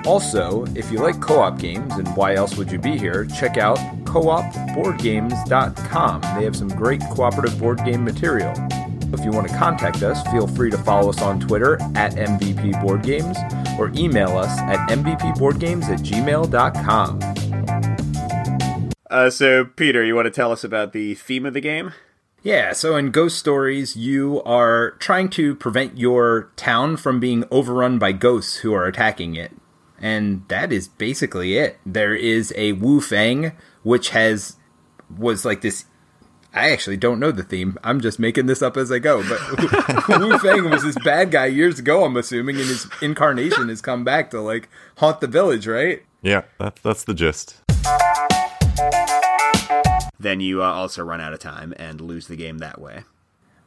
Also, if you like co op games, and why else would you be here, check out coopboardgames.com. They have some great cooperative board game material. If you want to contact us, feel free to follow us on Twitter at MVP Board Games or email us at mvpboardgames at gmail.com. Uh, so, Peter, you want to tell us about the theme of the game? Yeah, so in Ghost Stories, you are trying to prevent your town from being overrun by ghosts who are attacking it. And that is basically it. There is a Wu-Feng, which has was like this I actually don't know the theme. I'm just making this up as I go. But Wu-Feng was this bad guy years ago, I'm assuming, and his incarnation has come back to like haunt the village, right? Yeah, that's that's the gist. Then you uh, also run out of time and lose the game that way.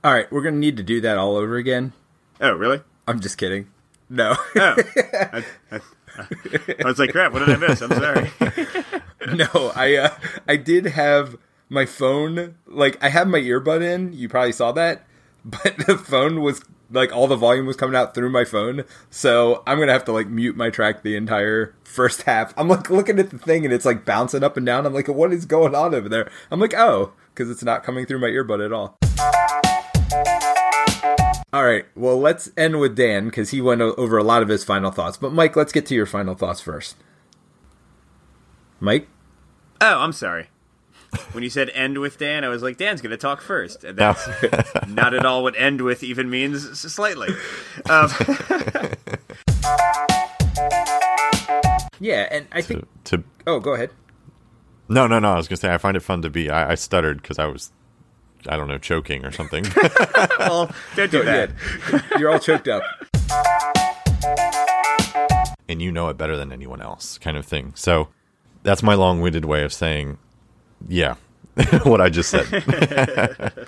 All right, we're gonna need to do that all over again. Oh, really? I'm just kidding. No. oh. I, I, I was like, crap, what did I miss? I'm sorry. no, I uh, I did have my phone like I had my earbud in. You probably saw that, but the phone was like all the volume was coming out through my phone. So I'm gonna have to like mute my track the entire first half. I'm like looking at the thing and it's like bouncing up and down. I'm like, what is going on over there? I'm like, oh, because it's not coming through my earbud at all. All right, well, let's end with Dan because he went over a lot of his final thoughts. But Mike, let's get to your final thoughts first. Mike? Oh, I'm sorry. When you said end with Dan, I was like, Dan's going to talk first. And that's not at all what end with even means, slightly. Um, yeah, and I think. To, to, oh, go ahead. No, no, no. I was going to say, I find it fun to be. I, I stuttered because I was I don't know, choking or something. well, don't do that. You're all choked up. And you know it better than anyone else, kind of thing. So that's my long winded way of saying, yeah, what I just said.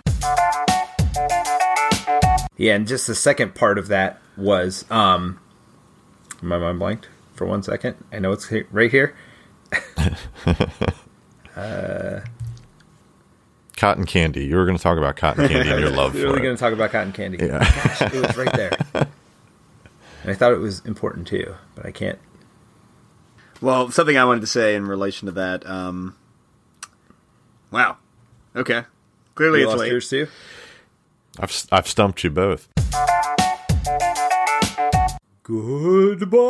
yeah, and just the second part of that was, um, my mind blanked for one second. I know it's right here. uh, cotton candy. You were going to talk about cotton candy and your love for really going to talk about cotton candy. Yeah. Gosh, it was right there. And I thought it was important too, but I can't. Well, something I wanted to say in relation to that. Um, wow. Okay. Clearly, you it's late. Yours too. I've I've stumped you both. Goodbye.